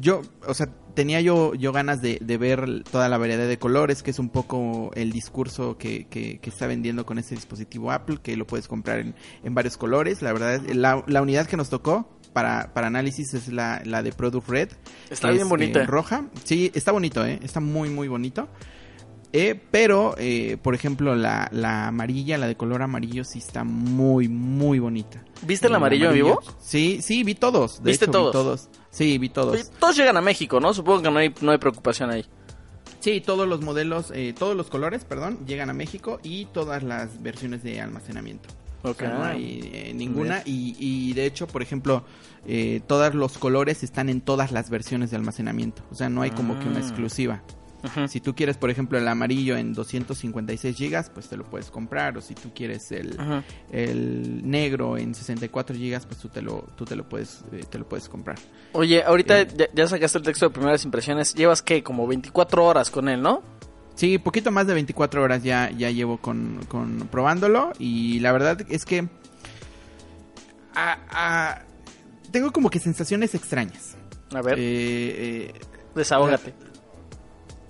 yo, o sea, tenía yo, yo ganas de, de ver toda la variedad de colores, que es un poco el discurso que, que- que está vendiendo con este dispositivo Apple, que lo puedes comprar en, en varios colores. La verdad es, la, la unidad que nos tocó para, para análisis es la, la de Product Red. Está bien es, bonita. eh, roja. Sí, está bonito, ¿eh? Está muy, muy bonito. Eh, pero, eh, por ejemplo, la, la amarilla, la de color amarillo, sí está muy, muy bonita. ¿Viste el amarillo en vivo? Sí, sí, vi todos. De ¿Viste hecho, todos? Vi todos. Sí, vi todos. Todos llegan a México, ¿no? Supongo que no hay, no hay preocupación ahí. Sí, todos los modelos, eh, todos los colores, perdón, llegan a México y todas las versiones de almacenamiento. O sea, no hay eh, ninguna. Y, y de hecho, por ejemplo, eh, todos los colores están en todas las versiones de almacenamiento. O sea, no hay como que una Ah. Si tú quieres, por ejemplo, el amarillo en 256 gigas, pues te lo puedes comprar. O si tú quieres el, el negro en 64 gigas, pues tú te lo, tú te lo puedes, eh, te lo puedes comprar. Oye, ahorita Eh. ya, ya sacaste el texto de primeras impresiones. Llevas, ¿qué? Como 24 horas con él, ¿no? Sí, poquito más de 24 horas ya, ya llevo con, con probándolo y la verdad es que tengo como que sensaciones extrañas. A ver, Eh, eh, desahógate.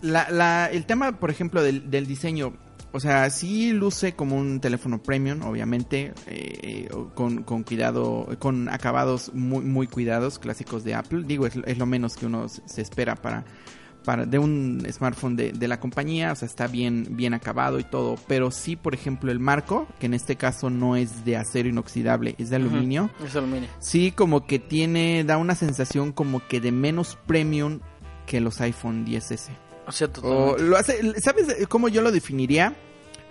La, la- el tema, por ejemplo, del, del diseño, o sea, sí luce como un teléfono premium, obviamente, eh, con, con cuidado, con acabados muy, muy cuidados, clásicos de Apple. Digo, es, es lo menos que uno se espera para, para de un smartphone de, de la compañía, o sea, está bien, bien acabado y todo, pero sí, por ejemplo, el marco, que en este caso no es de acero inoxidable, es de aluminio. Es aluminio. Sí, como que tiene, da una sensación como que de menos premium que los iPhone 10S. O sea, O lo hace, ¿sabes cómo yo lo definiría?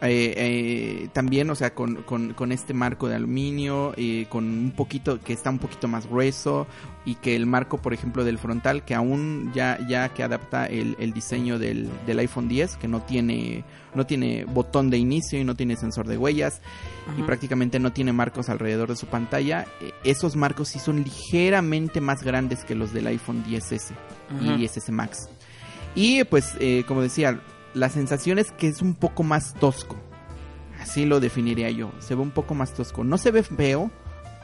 Eh, eh, también, o sea, con, con- con este marco de aluminio, eh, con un poquito, que está un poquito más grueso, y que el marco, por ejemplo, del frontal, que aún ya, ya que adapta el, el diseño del, del iPhone 10, que no tiene, no tiene botón de inicio y no tiene sensor de huellas, y prácticamente no tiene marcos alrededor de su pantalla, eh, esos marcos sí son ligeramente más grandes que los del iPhone 10S Ujú. y 10S Max. Y pues, eh, como decía, la sensación es que es un poco más tosco. Así lo definiría yo. Se ve un poco más tosco. No se ve feo,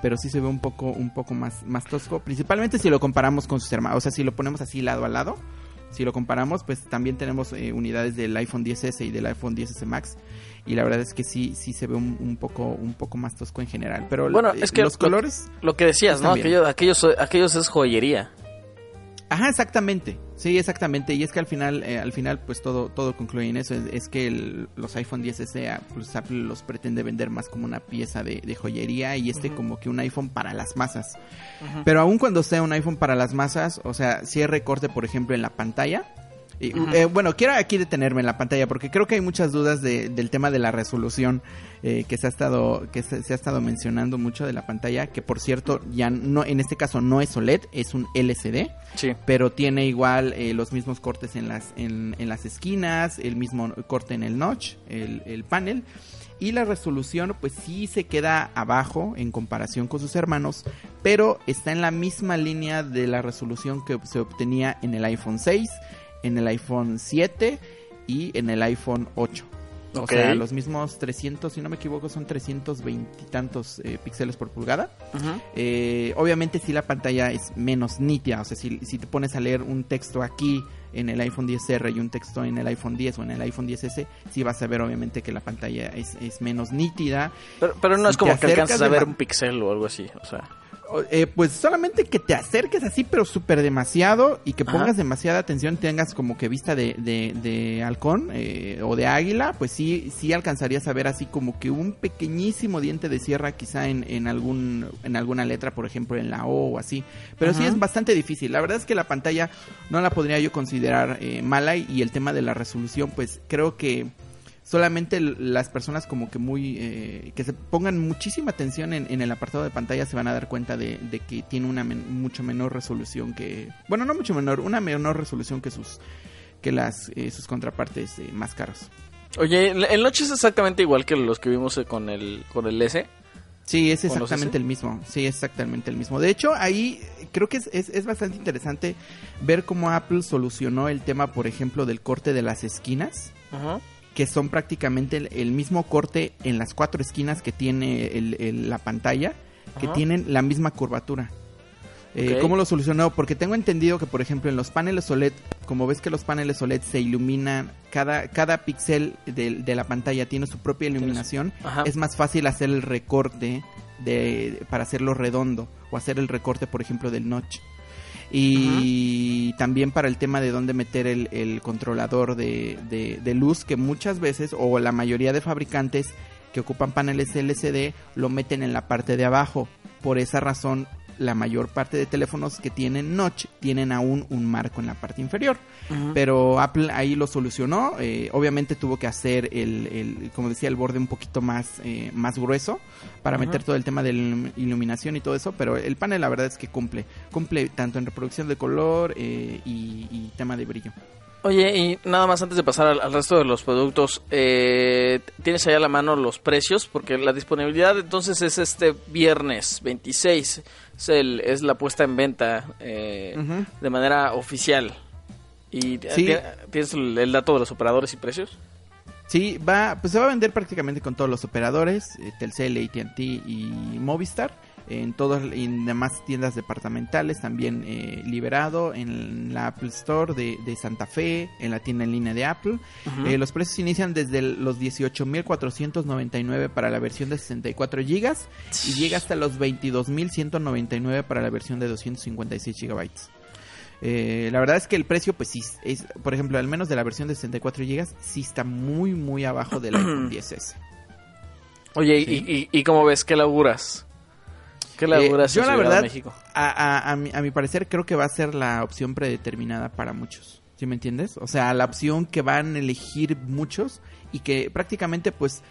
pero sí se ve un poco, un poco más, más tosco. Principalmente si lo comparamos con sus hermanos. O sea, si lo ponemos así lado a lado. Si lo comparamos, pues también tenemos eh, unidades del iPhone 10S y del iPhone 10S Max. Y la verdad es que sí, sí se ve un, un poco, un poco más tosco en general. Pero Bueno, eh, es que los lo- colores. Lo que decías, ¿no? Aquello, aquellos, aquellos es joyería. Ajá, exactamente. Sí, exactamente. Y es que al final, eh, al final, pues todo, todo concluye en eso. Es, es que el- los iPhone 10S, ah, pues Apple los pretende vender más como una pieza de, de joyería y este como que un iPhone para las masas. Pero aun cuando sea un iPhone para las masas, o sea, si hay recorte, por ejemplo, en la pantalla, Y, eh, bueno, quiero aquí detenerme en la pantalla porque creo que hay muchas dudas de- del tema de la resolución eh, que se ha estado que se, se ha estado mencionando mucho de la pantalla, que por cierto ya no en este caso no es OLED, es un LCD, Sí. pero tiene igual eh, los mismos cortes en las en, en las esquinas, el mismo corte en el notch, el, el panel. Y la resolución, pues sí se queda abajo en comparación con sus hermanos, pero está en la misma línea de la resolución que se obtenía en el iPhone 6, en el iPhone 7 y en el iPhone 8. O sea, los mismos 300, si no me equivoco, son 320 y tantos eh, píxeles por pulgada. Eh, obviamente si la pantalla es menos nítida, o sea, si, si te pones a leer un texto aquí en el iPhone 10R y un texto en el iPhone 10 o en el iPhone 10S, sí vas a ver obviamente que la pantalla es, es menos nítida. Pero, pero no Si es como que alcanzas a ver un pixel o algo así. O sea, eh, pues solamente que te acerques así, pero súper demasiado y que Ajá. pongas demasiada atención, tengas como que vista de, de, de halcón eh, o de águila, pues sí, sí alcanzarías a ver así como que un pequeñísimo diente de sierra quizá en, en, algún, en alguna letra, por ejemplo en la O o así. Pero sí es bastante difícil. La verdad es que la pantalla no la podría yo considerar eh, mala y el tema de la resolución, pues creo que solamente las personas como que muy eh, que se pongan muchísima atención en, en el apartado de pantalla se van a dar cuenta de, de que tiene una men- mucho menor resolución que bueno no mucho menor una menor resolución que sus que las eh, sus contrapartes eh, más caros oye, el- Notch es exactamente igual que los que vimos eh, con el, con el S. Sí, es ¿O no sé exactamente el mismo. Sí, exactamente el mismo. De hecho, ahí creo que es, es, es bastante interesante ver cómo Apple solucionó el tema, por ejemplo, del corte de las esquinas. Ajá. Que son prácticamente el, el mismo corte en las cuatro esquinas que tiene el- el- la pantalla, que Ajá. tienen la misma curvatura. Eh. ¿Cómo lo solucionó? Porque tengo entendido que, por ejemplo, en los paneles OLED, como ves que los paneles OLED se iluminan, cada, cada píxel de, de la pantalla tiene su propia iluminación, es más fácil hacer el recorte de, para hacerlo redondo o hacer el recorte, por ejemplo, del notch. Y también para el tema de dónde meter el, el controlador de, de- de luz, que muchas veces, o la mayoría de fabricantes que ocupan paneles LCD, lo meten en la parte de abajo. Por esa razón, la mayor parte de teléfonos que tienen notch tienen aún un marco en la parte inferior. Pero Apple ahí lo solucionó. eh, obviamente tuvo que hacer el, el- como decía, el borde un poquito más, eh, más grueso para meter todo el tema de la ilum- iluminación y todo eso. Pero el panel la verdad es que cumple. Cumple tanto en reproducción de color eh, y, y tema de brillo. Oye, y nada más antes de pasar al, al resto de los productos, eh, ¿tienes ahí a la mano los precios? Porque la disponibilidad entonces es este viernes 26, es, el, es la puesta en venta eh, de manera oficial. ¿Y Sí. tienes el, el dato de los operadores y precios? Sí, va, pues se va a vender prácticamente con todos los operadores, eh, Telcel, AT&T y Movistar, en todas y en demás tiendas departamentales, también eh, liberado en la Apple Store de, de Santa Fe, en la tienda en línea de Apple. Eh, los precios inician desde los 18.499 para la versión de 64 GB y llega hasta los 22.199 para la versión de 256 GB. Eh, la verdad es que el precio, pues sí, es, por ejemplo, al menos de la versión de 64 GB, sí está muy, muy abajo del *clears throat* iPhone 10S. Oye, Sí. y, y, y cómo ves? ¿Qué laburas? ¿Qué laburas yo la verdad, México? a, a- a mi, a mi parecer creo que va a ser la opción predeterminada para muchos. ¿Sí me entiendes? O sea, la opción que van a elegir muchos y que prácticamente pues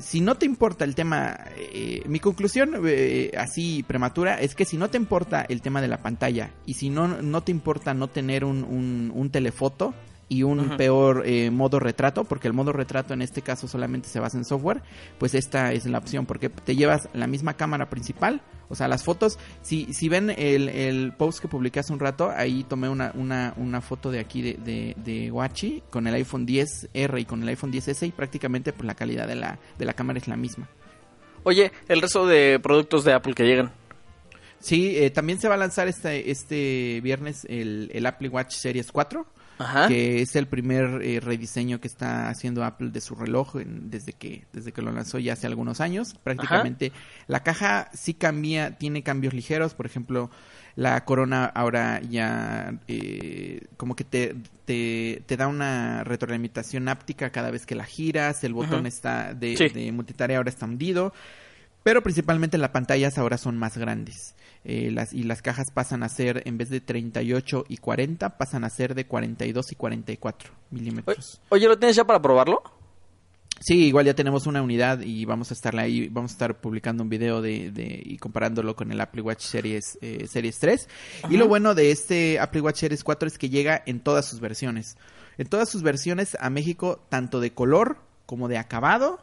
si no te importa el tema, eh, mi conclusión eh, así prematura es que si no te importa el tema de la pantalla y si no, no te importa no tener un, un, un telefoto y un peor eh, modo retrato, porque el modo retrato en este caso solamente se basa en software, pues esta es la opción, porque te llevas la misma cámara principal, o sea, las fotos, si, si ven el, el post que publiqué hace un rato, ahí tomé una, una, una foto de aquí de, de, de con el iPhone 10R y con el iPhone 10S y prácticamente pues la calidad de la, de la cámara es la misma. Oye, el resto de productos de Apple que llegan. Sí, eh, también se va a lanzar este, este viernes el, el Apple Watch Series 4. Ajá. que es el primer eh, rediseño que está haciendo Apple de su reloj en- desde que desde que lo lanzó ya hace algunos años. Prácticamente la caja sí cambia, tiene cambios ligeros, por ejemplo, la corona ahora ya eh, como que te, te, te da una retroalimentación áptica cada vez que la giras, el botón está de, Sí. de multitarea ahora está hundido. Pero principalmente las pantallas ahora son más grandes. Eh, las, y las cajas pasan a ser, en vez de 38 y 40, pasan a ser de 42 y 44 milímetros. Oye, ¿lo tienes ya para probarlo? Sí, igual ya tenemos una unidad y vamos a estar ahí, vamos a estar publicando un video de, de y comparándolo con el Apple Watch Series eh, Series 3. Y lo bueno de este Apple Watch Series 4 es que llega en todas sus versiones. En todas sus versiones a México, tanto de color como de acabado,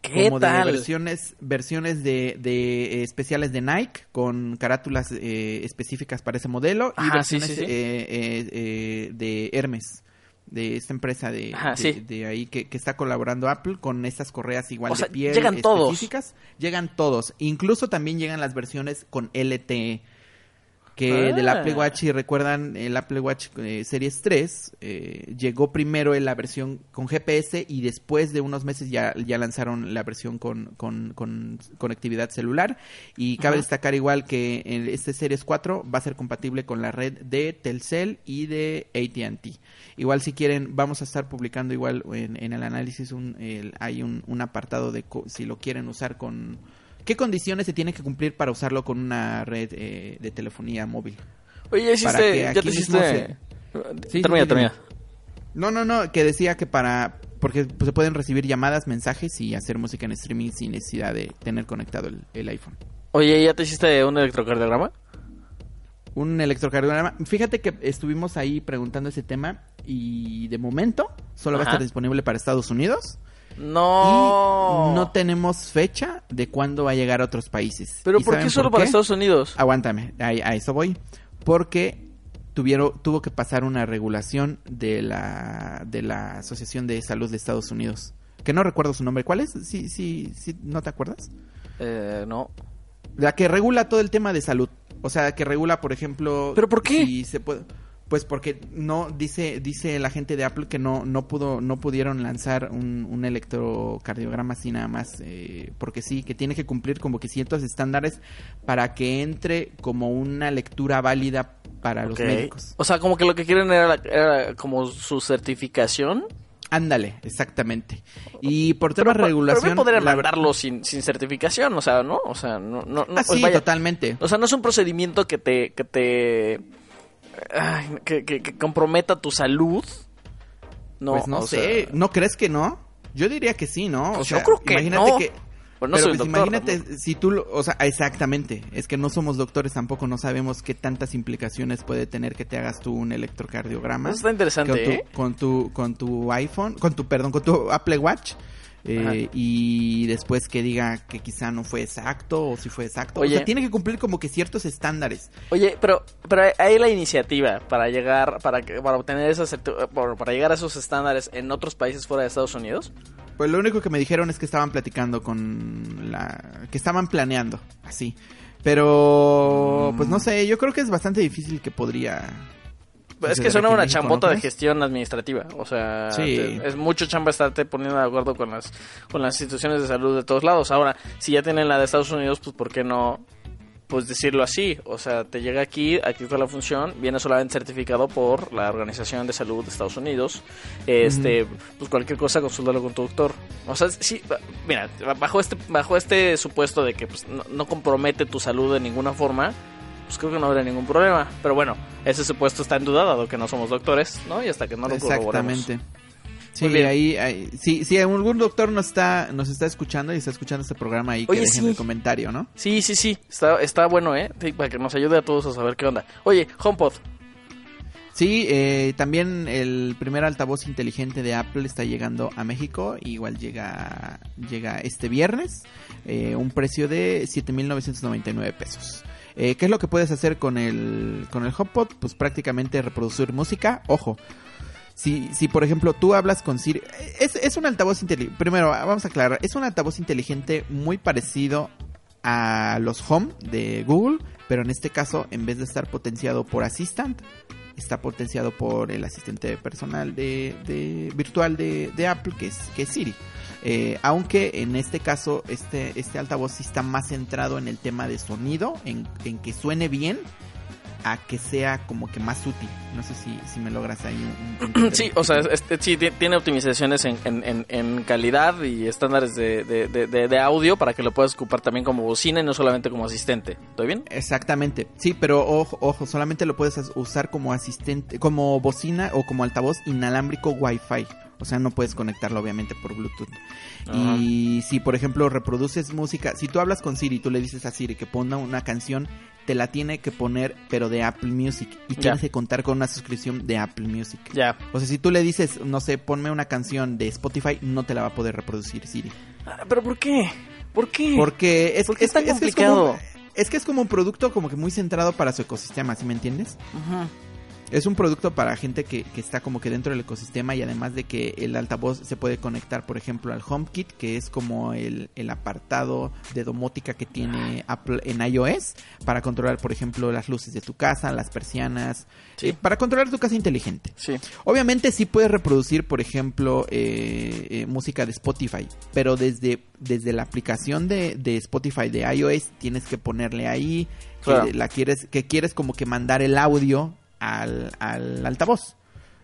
¿Qué como tal? de versiones versiones de, de, eh, especiales de Nike con carátulas eh, específicas para ese modelo y Ajá, versiones sí, sí. eh, eh, eh, de Hermes de esta empresa de, Ajá, de, sí. de ahí que, que está colaborando Apple con estas correas igual O sea, de piel llegan todos. específicas llegan todos incluso también llegan las versiones con LTE que Ah. del Apple Watch, si recuerdan, el Apple Watch eh, Series 3 eh, llegó primero en la versión con GPS y después de unos meses ya, ya lanzaron la versión con, con, con conectividad celular. Y cabe destacar igual que en este Series 4 va a ser compatible con la red de Telcel y de AT&T. Igual si quieren, vamos a estar publicando igual en, en el análisis, un, el- hay un, un apartado de co- si lo quieren usar con... ¿Qué condiciones se tienen que cumplir para usarlo con una red eh, de telefonía móvil? Oye, hiciste, ya te hiciste... Sí, termina, termina. No, no, no, que decía que para... Porque se pueden recibir llamadas, mensajes y hacer música en streaming sin necesidad de tener conectado el, el iPhone. Oye, ¿ya te hiciste un electrocardiograma? Un electrocardiograma. Fíjate que estuvimos ahí preguntando ese tema y de momento solo va a estar disponible para Estados Unidos. No. Y no tenemos fecha de cuándo va a llegar a otros países. Pero ¿Y ¿por qué solo para Estados Unidos? Aguántame, a, a eso voy. Porque tuvieron, tuvo que pasar una regulación de la, de la Asociación de Salud de Estados Unidos. Que no recuerdo su nombre. ¿Cuál es? Sí, sí, sí, ¿no te acuerdas? Eh, no. La que regula todo el tema de salud. O sea, que regula, por ejemplo... ¿Pero por qué? si se puede... Pues porque no dice dice la gente de Apple que no no pudo no pudieron lanzar un, un electrocardiograma así nada más eh, porque sí que tiene que cumplir como que ciertos estándares para que entre como una lectura válida para los médicos. O sea, como que lo que quieren era, la- era como su certificación. Ándale, exactamente. Y por Pero, temas de regulación pero podrían la- mandarlo sin, sin certificación, o sea, ¿no? O sea, no... no, no Ah, pues sí, vaya, totalmente. O sea, no es un procedimiento que te... Que te ay, que, que- que comprometa tu salud. No, pues no o sé, sea, ¿no crees que no? Yo diría que sí, ¿no? Pues yo creo que imagínate no. que pues no pero soy pues doctor. imagínate si tú, o sea, exactamente, es que no somos doctores tampoco, no sabemos qué tantas implicaciones puede tener que te hagas tú un electrocardiograma. Eso está interesante, con tu, ¿eh? con tu con tu iPhone, con tu perdón, con tu Apple Watch. Eh, y después que diga que quizá no fue exacto o si fue exacto. Oye. O sea, tiene que cumplir como que ciertos estándares. Oye, pero, pero hay la iniciativa para llegar, para, para obtener esas, certi- para para llegar a esos estándares en otros países fuera de Estados Unidos. Pues lo único que me dijeron es que estaban platicando con la... que estaban planeando, así. Pero, pues no sé, yo creo que es bastante difícil que podría... Es que suena una chambota ¿no de gestión administrativa. O sea, Sí. te- es mucho chamba estarte poniendo de acuerdo con las, con las instituciones de salud de todos lados. Ahora, si ya tienen la de Estados Unidos, pues ¿por qué no? Pues decirlo así. O sea, te llega aquí, aquí está la función, viene solamente certificado por la Organización de Salud de Estados Unidos. Este, pues cualquier cosa, consúltalo con tu doctor. O sea, sí, mira, bajo este, bajo este supuesto de que pues, no, no compromete tu salud de ninguna forma, pues creo que no habría ningún problema. Pero bueno, ese supuesto está en duda, dado que no somos doctores, ¿no? Y hasta que no lo corroboremos. Exactamente. Sí, ahí, ahí- sí, si algún doctor nos está, nos está escuchando y está escuchando este programa ahí, que dejen sí. el comentario, ¿no? Sí, sí, sí, está, está bueno, ¿eh? Sí, para que nos ayude a todos a saber qué onda. Oye, HomePod, Sí, eh, también el primer altavoz inteligente de Apple está llegando a México. Igual llega, llega este viernes. eh, un precio de 7.999 pesos. Eh, ¿Qué es lo que puedes hacer con el, con el HomePod? Pues prácticamente reproducir música. Ojo, si, si por ejemplo tú hablas con Siri... Es, es un altavoz inteligente... Primero, vamos a aclarar. Es un altavoz inteligente muy parecido a los Home de Google. Pero en este caso, en vez de estar potenciado por Assistant, está potenciado por el asistente personal de, de- virtual de, de Apple que es, que es Siri. Eh, aunque en este caso este, este altavoz sí está más centrado en el tema de sonido, en, en que suene bien a que sea como que más útil. No sé si, si me logras ahí un... un *clears throat* sí, o sea, este, sí, tiene optimizaciones en, en, en, calidad y estándares de, de, de, de, audio para que lo puedas ocupar también como bocina y no solamente como asistente. ¿Estoy bien? Exactamente. Sí, pero ojo, ojo, solamente lo puedes usar como asistente, como bocina o como altavoz inalámbrico Wi-Fi. O sea, no puedes conectarlo obviamente por Bluetooth. Y si, por ejemplo, reproduces música, si tú hablas con Siri y tú le dices a Siri que ponga una canción, te la tiene que poner, pero de Apple Music. Y tienes que contar con una suscripción de Apple Music. Ya. O sea, si tú le dices, no sé, ponme una canción de Spotify, no te la va a poder reproducir Siri. Ah, ¿Pero por qué? ¿Por qué? Porque es, es, tan complicado. Es, que es como un producto como que muy centrado para su ecosistema, ¿sí me entiendes? Ajá. Es un producto para gente que, que, está como que dentro del ecosistema y además de que el altavoz se puede conectar, por ejemplo, al HomeKit, que es como el, el apartado de domótica que tiene Apple en iOS para controlar, por ejemplo, las luces de tu casa, las persianas, eh, para controlar tu casa inteligente. Sí. Obviamente sí puedes reproducir, por ejemplo, eh, eh, música de Spotify, pero desde, desde la aplicación de, de Spotify de iOS tienes que ponerle ahí que la quieres, que quieres como que mandar el audio al, al altavoz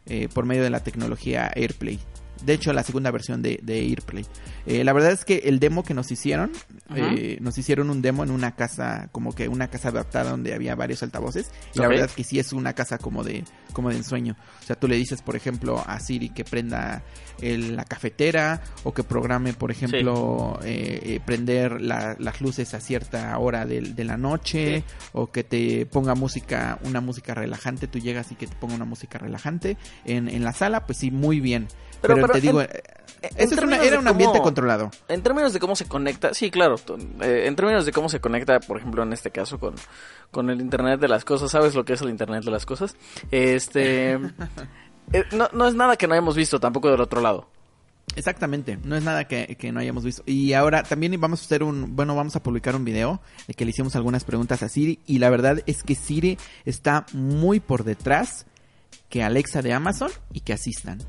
eh, por medio de la tecnología AirPlay. De hecho, la segunda versión de, de AirPlay. Eh, la verdad es que el demo que nos hicieron, eh, nos hicieron un demo en una casa, como que una casa adaptada donde había varios altavoces. Y la verdad es que sí es una casa como de, como de ensueño. O sea, tú le dices, por ejemplo, a Siri que prenda la cafetera o que programe, por ejemplo, eh, prender las luces a cierta hora de, de la noche o que te ponga música, una música relajante. Tú llegas y que te ponga una música relajante en, en la sala, pues sí, muy bien. Pero, te digo, eso era un ambiente controlado. En términos de cómo se conecta, sí, claro. Eh, en términos de cómo se conecta, por ejemplo, en este caso con, con el Internet de las cosas, ¿sabes lo que es el Internet de las cosas? Este. *laughs* eh, no, no es nada que no hayamos visto tampoco del otro lado. Exactamente, no es nada que, que, no hayamos visto. Y ahora también vamos a hacer un, bueno, vamos a publicar un video de que le hicimos algunas preguntas a Siri y la verdad es que Siri está muy por detrás que Alexa de Amazon y que Assistant.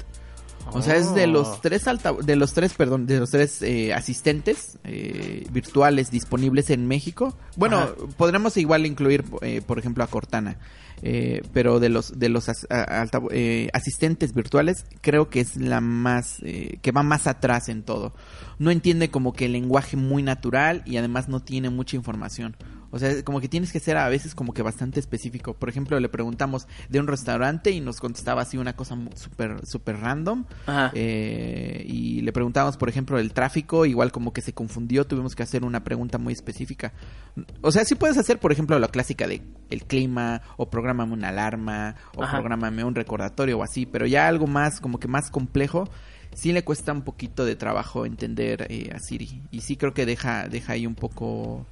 O sea, es de los oh. tres alta de los tres, perdón, de los tres eh, asistentes eh, virtuales disponibles en México. Bueno, podremos igual incluir, eh, por ejemplo, a Cortana. Eh, pero de los de los eh, asistentes virtuales creo que es la más eh, que va más atrás en todo no entiende como que el lenguaje muy natural y además no tiene mucha información o sea, como que tienes que ser a veces como que bastante específico. Por ejemplo, le preguntamos de un restaurante y nos contestaba así una cosa súper super random. Eh, y le preguntamos, por ejemplo, el tráfico, igual como que se confundió, tuvimos que hacer una pregunta muy específica. O sea, sí puedes hacer, por ejemplo, la clásica de el clima, o prográmame una alarma, o Ajá. prográmame un recordatorio o así, pero ya algo más, como que más complejo sí le cuesta un poquito de trabajo entender eh, a Siri. Y sí creo que deja, deja ahí un poco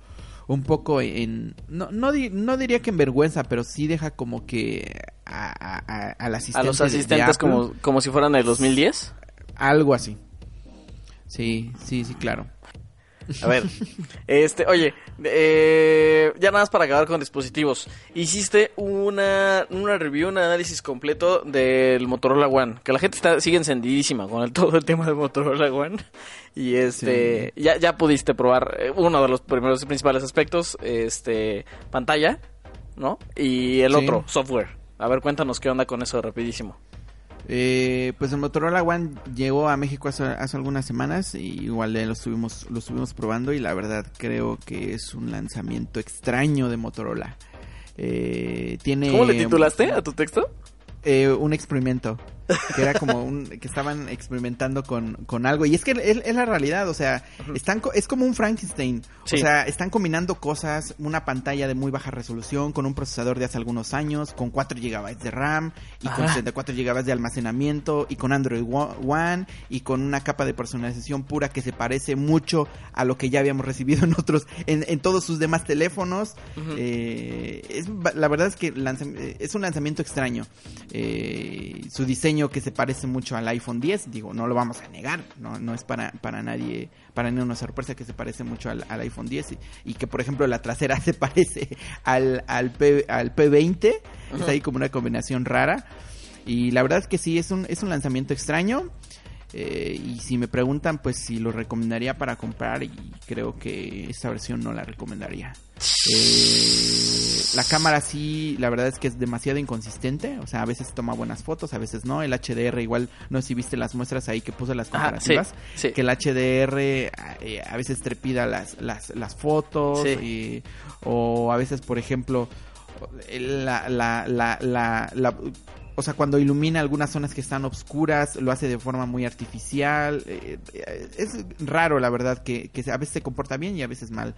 un poco en... No, no, no diría que en vergüenza, pero sí deja como que a, a, asistente A los asistentes como, como si fueran del 2010. Algo así. Sí, sí, sí, claro. A ver, este, oye, eh, ya nada más para acabar con dispositivos. Hiciste una, una review, un análisis completo del Motorola One, que la gente está, sigue encendidísima con el, *laughs* todo el tema del Motorola One. Y este, ya, ya pudiste probar eh, uno de los primeros y principales aspectos, este, pantalla, ¿no? Y el sí. otro, software. A ver, cuéntanos qué onda con eso rapidísimo. Eh, pues el Motorola One llegó a México hace, hace algunas semanas y igual lo estuvimos, lo estuvimos probando y la verdad creo que es un lanzamiento extraño de Motorola. Eh, tiene, ¿Cómo le titulaste a tu texto? Eh, un experimento que era como un que estaban experimentando con, con algo y es que es, es, la realidad o sea están es como un Frankenstein sí. o sea están combinando cosas una pantalla de muy baja resolución con un procesador de hace algunos años con 4 GB de RAM y Ajá. con 64 GB de almacenamiento y con Android One y con una capa de personalización pura que se parece mucho a lo que ya habíamos recibido en otros en, en todos sus demás teléfonos uh -huh. eh, es, la verdad es que lanza, es un lanzamiento extraño eh, su diseño que se parece mucho al iPhone 10, digo, no lo vamos a negar, no, no es para, para nadie, para nadie una sorpresa que se parece mucho al, al iPhone 10 y, y, que por ejemplo la trasera *laughs* se parece al, al, P, al P20, uh -huh. es ahí como una combinación rara y la verdad es que sí, es un, es un lanzamiento extraño. Eh, y si me preguntan, pues si lo recomendaría para comprar, y creo que esta versión no la recomendaría. Eh, la cámara sí, la verdad es que es demasiado inconsistente. O sea, a veces toma buenas fotos, a veces no. El HDR, igual, no sé si viste las muestras ahí que puse las Ajá, comparativas. sí, sí. Que el HDR eh, a veces trepida las, las, las fotos. Sí. o a veces, por ejemplo, la, la, la- o sea, cuando ilumina algunas zonas que están obscuras, lo hace de forma muy artificial. eh, eh, es raro, la verdad, que, que a veces se comporta bien y a veces mal.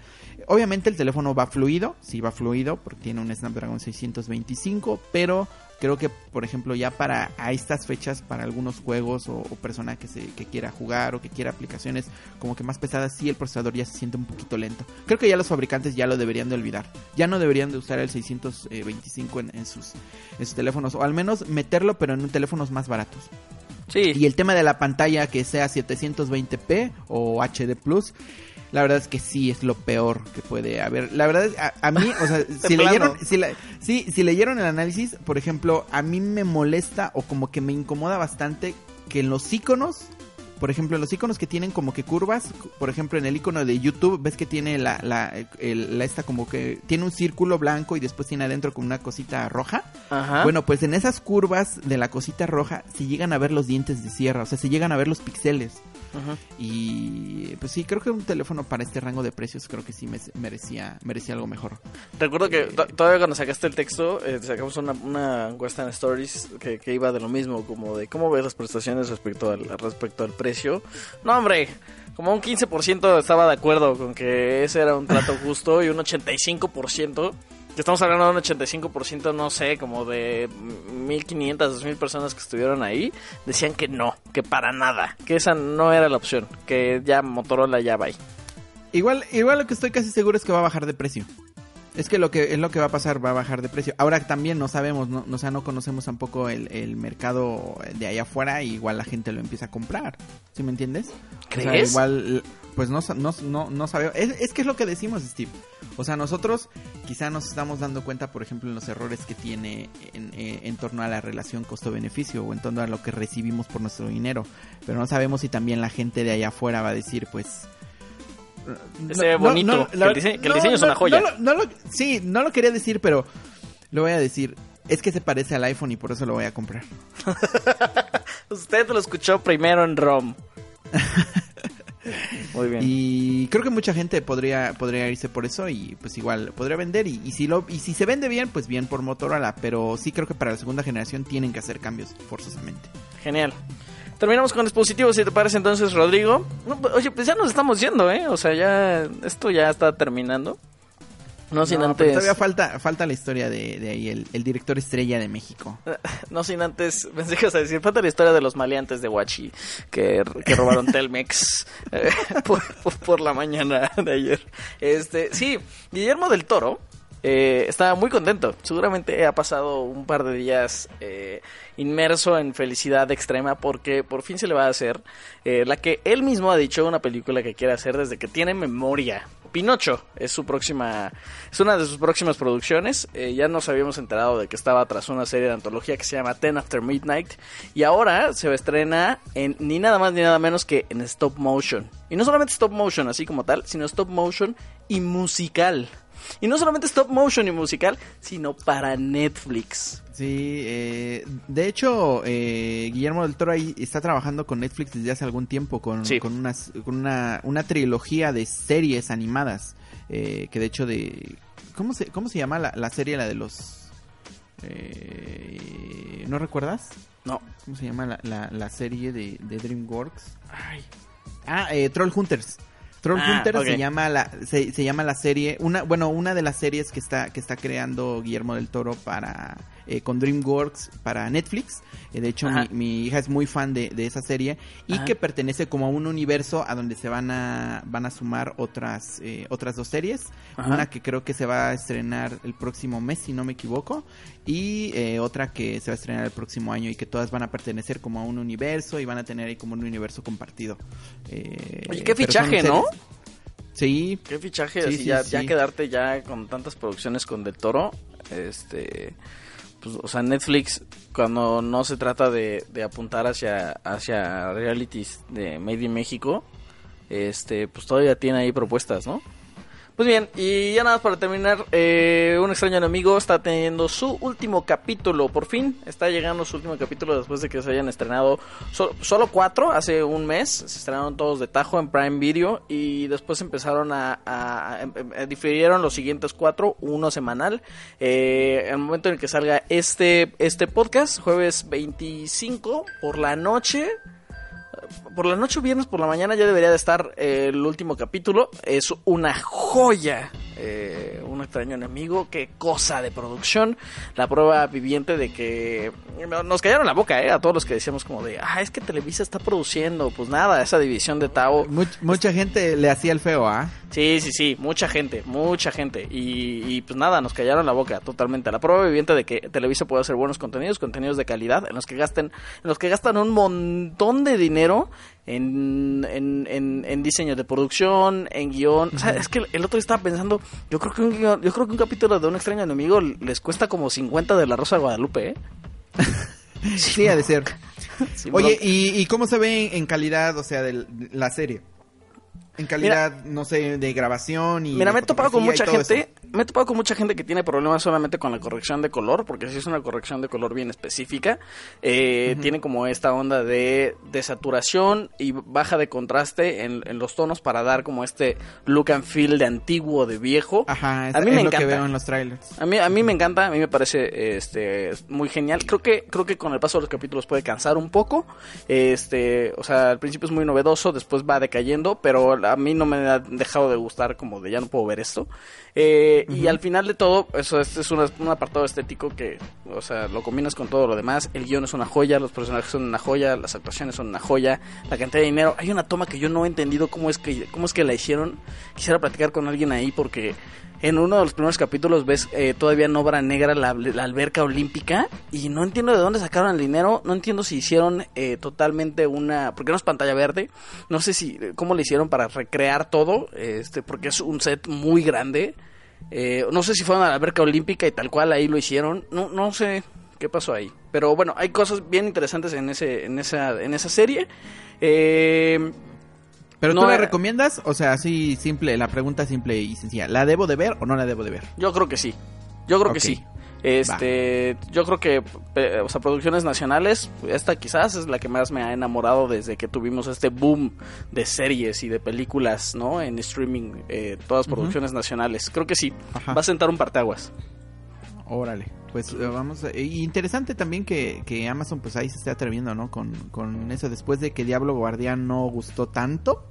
Obviamente el teléfono va fluido, sí va fluido, porque tiene un Snapdragon 625, pero creo que, por ejemplo, ya para a estas fechas, para algunos juegos o, o persona que, se, que quiera jugar o que quiera aplicaciones como que más pesadas, sí el procesador ya se siente un poquito lento. Creo que ya los fabricantes ya lo deberían de olvidar. Ya no deberían de usar el 625 en, en sus, en sus teléfonos, o al menos meterlo, pero en teléfonos más baratos. Sí. Y el tema de la pantalla que sea 720p o HD Plus, la verdad es que sí es lo peor que puede haber. La verdad es, a, a mí, o sea, *laughs* si plano. leyeron, si, la- sí, si leyeron el análisis, por ejemplo, a mí me molesta o como que me incomoda bastante que en los iconos, por ejemplo, en los iconos que tienen como que curvas, por ejemplo, en el icono de YouTube, ves que tiene la, la, el- la esta como que tiene un círculo blanco y después tiene adentro como una cosita roja. Ajá. Bueno, pues en esas curvas de la cosita roja se llegan a ver los dientes de sierra, o sea, se llegan a ver los píxeles. Ajá. Y pues sí, creo que un teléfono para este rango de precios creo que sí me- merecía, merecía algo mejor. Recuerdo que to- todavía cuando sacaste el texto, eh, sacamos una, una encuesta en Stories que, que iba de lo mismo, como de cómo ves las prestaciones respecto al, respecto al precio. No, hombre, como un 15% estaba de acuerdo con que ese era un trato justo y un 85%, que estamos hablando de un 85%, no sé, como de 1.500, 2.000 personas que estuvieron ahí, decían que no, que para nada, que esa no era la opción, que ya Motorola ya va ahí. Igual, igual lo que estoy casi seguro es que va a bajar de precio. Es que lo que es lo que va a pasar, va a bajar de precio. Ahora también no sabemos, no, o sea, no conocemos tampoco el, el mercado de allá afuera y igual la gente lo empieza a comprar. ¿Sí me entiendes? O sea, ¿Crees? igual, pues no, no, no, no sabemos. Es, es que es lo que decimos, Steve. O sea, nosotros quizá nos estamos dando cuenta, por ejemplo, en los errores que tiene en, eh, en torno a la relación costo-beneficio o en torno a lo que recibimos por nuestro dinero. Pero no sabemos si también la gente de allá afuera va a decir, pues... Se ve bonito, que el dise- que el diseño es una joya. no lo- no lo- sí, no lo quería decir, pero lo voy a decir. Es que se parece al iPhone y por eso lo voy a comprar. *laughs* Usted lo escuchó primero en ROM. *laughs* Muy bien. Y creo que mucha gente podría podría irse por eso y pues igual podría vender y, y si lo y si se vende bien, pues bien por Motorola, pero sí creo que para la segunda generación tienen que hacer cambios forzosamente. Genial. Terminamos con dispositivos, si te parece entonces, Rodrigo. No, pues, oye, pues ya nos estamos yendo, ¿eh? O sea, ya esto ya está terminando. No sin No, pero antes... todavía falta falta la historia de, de ahí el, el director estrella de México. *laughs* No sin antes, pensé que a decir, falta la historia de los maleantes de Huachi que, que robaron Telmex *laughs* eh, por, por- por la mañana de ayer. Este, sí, Guillermo del Toro eh, estaba muy contento. Seguramente ha pasado un par de días eh, inmerso en felicidad extrema porque por fin se le va a hacer eh, la que él mismo ha dicho una película que quiere hacer desde que tiene memoria. Pinocho es su próxima, es una de sus próximas producciones. Eh, ya nos habíamos enterado de que estaba tras una serie de antología que se llama Ten After Midnight y ahora se estrena en ni nada más ni nada menos que en stop motion. Y no solamente stop motion así como tal, sino stop motion y musical. Y no solamente stop motion y musical, sino para Netflix. Sí, eh, de hecho, eh, Guillermo del Toro ahí está trabajando con Netflix desde hace algún tiempo con, Sí. con, unas- con una, una trilogía de series animadas. eh, que de hecho de... ¿Cómo se, cómo se llama la, la serie, la de los... eh, ¿No recuerdas? No. ¿Cómo se llama la, la, la serie de, de DreamWorks? Ay. Ah, eh, Troll Hunters. Troll Ah, se llama la se, se llama la serie una bueno una de las series que está que está creando Guillermo del Toro para eh, con DreamWorks para Netflix. Eh, de hecho mi, mi hija es muy fan de, de esa serie y Ajá. que pertenece como a un universo a donde se van a van a sumar otras eh, otras dos series. Ajá. Una que creo que se va a estrenar el próximo mes si no me equivoco y eh, otra que se va a estrenar el próximo año y que todas van a pertenecer como a un universo y van a tener ahí como un universo compartido. Eh, Oye, qué fichaje, ¿no? Sí, Qué fichaje, Sí, ya, sí. ya quedarte ya con tantas producciones con Del Toro, este, pues, o sea, Netflix, cuando no se trata de, de apuntar hacia, hacia realities de Made in México, este, pues todavía tiene ahí propuestas, ¿no? Pues bien, y ya nada más para terminar, eh, un extraño enemigo está teniendo su último capítulo, por fin está llegando su último capítulo después de que se hayan estrenado so- solo cuatro, hace un mes, se estrenaron todos de tajo en Prime Video y después empezaron a, a- em- em- difirieron los siguientes cuatro, uno semanal, eh, el momento en el que salga este, este podcast, jueves 25 por la noche, por la noche o viernes por la mañana ya debería de estar eh, el último capítulo. Es una joya. eh, extraño enemigo. Qué cosa de producción. La prueba viviente de que no- nos callaron la boca, eh, a todos los que decíamos como de, ah, es que Televisa está produciendo. Pues nada, esa división de Tao. Much- mucha gente le hacía el feo, ¿ah? Sí, sí, sí, mucha gente, mucha gente. Y, y, pues nada, nos callaron la boca totalmente. La prueba viviente de que Televisa puede hacer buenos contenidos, contenidos de calidad, en los que gasten, en los que gastan un montón de dinero en, en, en, en diseño de producción, en guion. O sea, es que el otro estaba pensando, yo creo que un guión- yo creo que un capítulo de un extraño enemigo les cuesta como 50 de la Rosa de Guadalupe, ¿eh? Sí, ha de ser. Oye. ¿y, y cómo se ve en, calidad, o sea, de la serie? En calidad, no sé, de grabación y... Mira, me he topado con mucha gente, me he topado con mucha gente que tiene problemas solamente con la corrección de color, porque si es una corrección de color bien específica, eh, tiene como esta onda de, de saturación y baja de contraste en, en los tonos para dar como este look and feel de antiguo, de viejo. Ajá, es, a mí es me lo que encanta. veo en los trailers. A mí, a mí me encanta, a mí me parece este muy genial. Creo que, creo que con el paso de los capítulos puede cansar un poco. Este, o sea, al principio es muy novedoso, después va decayendo, pero a mí no me ha dejado de gustar como de ya no puedo ver esto. Eh, Y al final de todo, eso es, es un apartado estético que, o sea, lo combinas con todo lo demás. El guion es una joya, los personajes son una joya, las actuaciones son una joya, la cantidad de dinero. Hay una toma que yo no he entendido cómo es que, cómo es que la hicieron. Quisiera platicar con alguien ahí porque en uno de los primeros capítulos ves eh, todavía en obra negra la, la alberca olímpica y no entiendo de dónde sacaron el dinero, no entiendo si hicieron eh, totalmente una, porque no es pantalla verde, no sé si cómo le hicieron para recrear todo, este, porque es un set muy grande, eh, no sé si fueron a la alberca olímpica y tal cual ahí lo hicieron, no, no sé qué pasó ahí, pero bueno, hay cosas bien interesantes en ese, en esa, en esa serie. Eh, ¿Pero No, tú la recomiendas? O sea, así simple, la pregunta simple y sencilla. ¿La debo de ver o no la debo de ver? Yo creo que sí. Yo creo que sí. Este, yo creo que, eh, o sea, producciones nacionales, esta quizás es la que más me ha enamorado desde que tuvimos este boom de series y de películas, ¿no? En streaming, eh, todas producciones nacionales. Creo que sí. Ajá. Va a sentar un parteaguas. Órale, pues eh, vamos. a- y interesante también que, que Amazon pues ahí se esté atreviendo, ¿no? Con, con eso después de que Diablo Guardián no gustó tanto.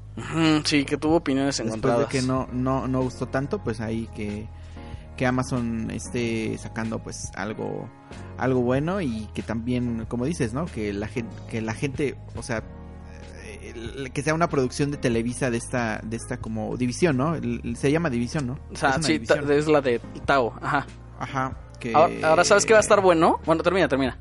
Sí, que tuvo opiniones Después encontradas. de que no, no, no gustó tanto, pues ahí que, que Amazon esté sacando pues algo, algo bueno y que también, como dices, ¿no? Que la gente, que la gente, o sea, eh, que sea una producción de Televisa de esta, de esta como división, ¿no? Se llama división, ¿no? O sea, Es sí, es la de Tao. Ajá. Ajá. Que... Ahora, ahora, ¿sabes qué va a estar bueno? Bueno, termina, termina.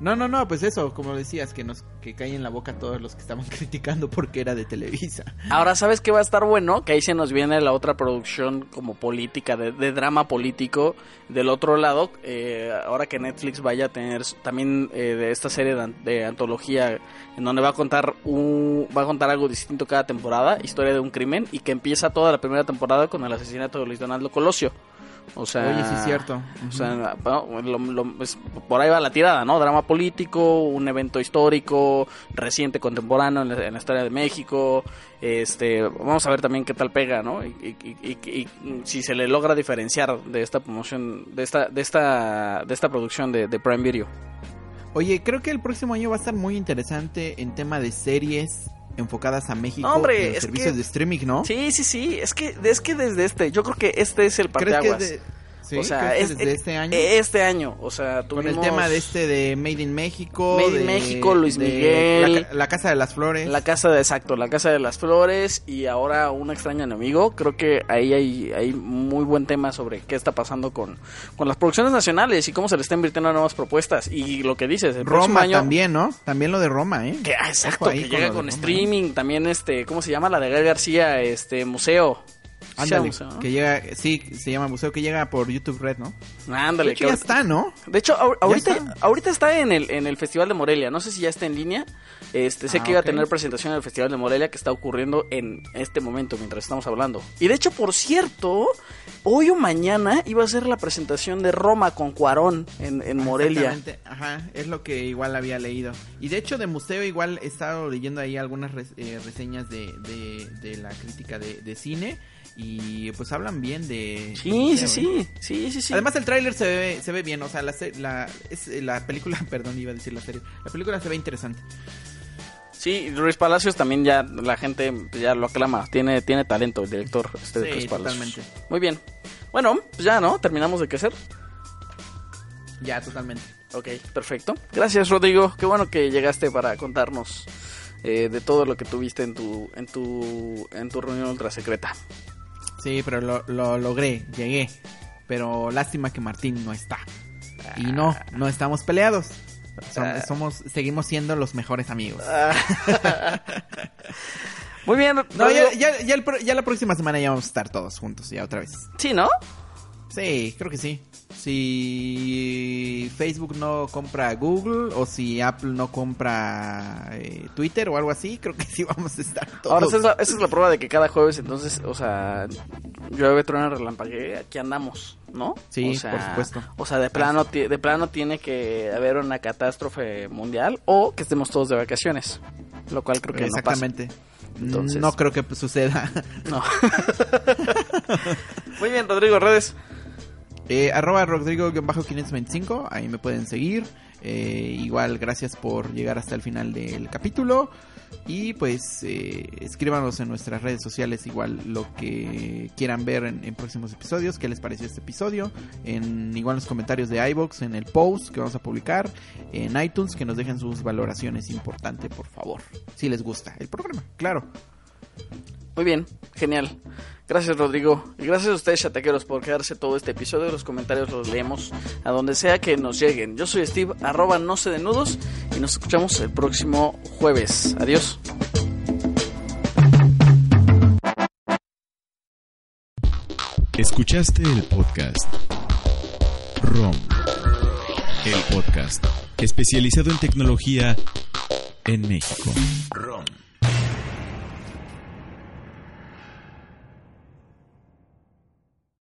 No, no, no, pues eso, como decías, que nos que caen en la boca todos los que estaban *laughs* criticando porque era de Televisa. Ahora, ¿sabes qué va a estar bueno? Que ahí se nos viene la otra producción como política, de, de drama político del otro lado. eh, ahora que Netflix vaya a tener también eh, de esta serie de, de antología en donde va a contar un, va a contar algo distinto cada temporada, historia de un crimen, y que empieza toda la primera temporada con el asesinato de Luis Donaldo Colosio. O sea, Oye, sí es cierto. o sea, lo- lo- es- por ahí va la tirada, ¿no? Drama político, un evento histórico, reciente, contemporáneo en la, en la historia de México. Este, vamos a ver también qué tal pega, ¿no? Y, y- y- y- y si se le logra diferenciar de esta promoción, de esta, de esta, de esta producción de, de Prime Video. Oye, creo que el próximo año va a estar muy interesante en tema de series enfocadas a México. Hombre, y los servicios que- de streaming, ¿no? Sí, sí, sí. Es que, es que desde este, yo creo que este es el ¿Crees que parteaguas. de- sí, o sea, ¿crees que es- desde este año? Este año, o sea, con el tuvimos tema de este de Made in México. Made in México, Luis Miguel. La, ca- la Casa de las Flores. La casa de, exacto, la casa de las flores y ahora un extraño enemigo. Creo que ahí hay, hay muy buen tema sobre qué está pasando con, con las producciones nacionales y cómo se le está invirtiendo a nuevas propuestas. Y lo que dices, el próximo Roma año... también, ¿no? También lo de Roma, ¿eh? Que, ah, exacto, que con llega con Roma, streaming, también este, ¿cómo se llama? La de Gael García, este, museo. Ándale, museo, ¿no? que llega, sí, se llama museo que llega por YouTube Red, ¿no? Ándale, De hecho, que ya ahorita- está, ¿no? De hecho, ahor- ahorita, está. ahorita está en el, en el Festival de Morelia. No sé si ya está en línea. Este, sé Ah, que iba a tener presentación en el Festival de Morelia que está ocurriendo en este momento mientras estamos hablando. Y de hecho, por cierto, hoy o mañana iba a ser la presentación de Roma con Cuarón en, en Morelia. Exactamente, ajá, es lo que igual había leído. Y de hecho de museo igual he estado leyendo ahí algunas res- eh, reseñas de, de, de la crítica de, de cine y pues hablan bien de... Sí, sí, sí, sí, sí, sí. Además el tráiler se ve, se ve bien, o sea, la, la, es, la película, *laughs* perdón, iba a decir la serie, la película se ve interesante. Sí, Luis Palacios también ya la gente ya lo aclama. Tiene, tiene talento el director este de Sí, Luis Palacios. totalmente. Muy bien. Bueno, pues ya, ¿no? Terminamos de qué hacer. Ya, totalmente. Ok, perfecto. Gracias, Rodrigo. Qué bueno que llegaste para contarnos eh, de todo lo que tuviste en tu, en tu, en tu reunión ultra secreta. Sí, pero lo, lo logré, llegué. Pero lástima que Martín no está. Y no, no estamos peleados. Som- Ah. somos, seguimos siendo los mejores amigos. *laughs* Muy bien. No, Rodrigo. ya, ya, ya, el pro- ya la próxima semana ya vamos a estar todos juntos, ya otra vez. Sí, ¿no? Sí, creo que sí. Si Facebook no compra Google o si Apple no compra eh, Twitter o algo así, creo que sí vamos a estar todos. Ahora, esa es, la, esa es la prueba de que cada jueves, entonces, o sea, llueve, truena, relampaguea, aquí andamos, ¿no? Sí, O sea, por supuesto. O sea, de plano, de plano tiene que haber una catástrofe mundial o que estemos todos de vacaciones, lo cual creo que no pasa. Exactamente. Entonces- No creo que suceda. No. *laughs* Muy bien, Rodrigo, redes. Eh, arroba Rodrigo-525, ahí me pueden seguir. Eh, igual, gracias por llegar hasta el final del capítulo. Y pues eh, escríbanos en nuestras redes sociales igual lo que quieran ver en, próximos episodios, qué les pareció este episodio, en igual los comentarios de iBox, en el post que vamos a publicar, en iTunes, que nos dejen sus valoraciones, importante por favor, si les gusta el programa, claro. Muy bien, genial. Gracias, Rodrigo. Y gracias a ustedes, chataqueros, por quedarse todo este episodio. Los comentarios los leemos a donde sea que nos lleguen. Yo soy Steve, arroba no se de nudos, y nos escuchamos el próximo jueves. Adiós. Escuchaste el podcast ROM, el podcast especializado en tecnología en México.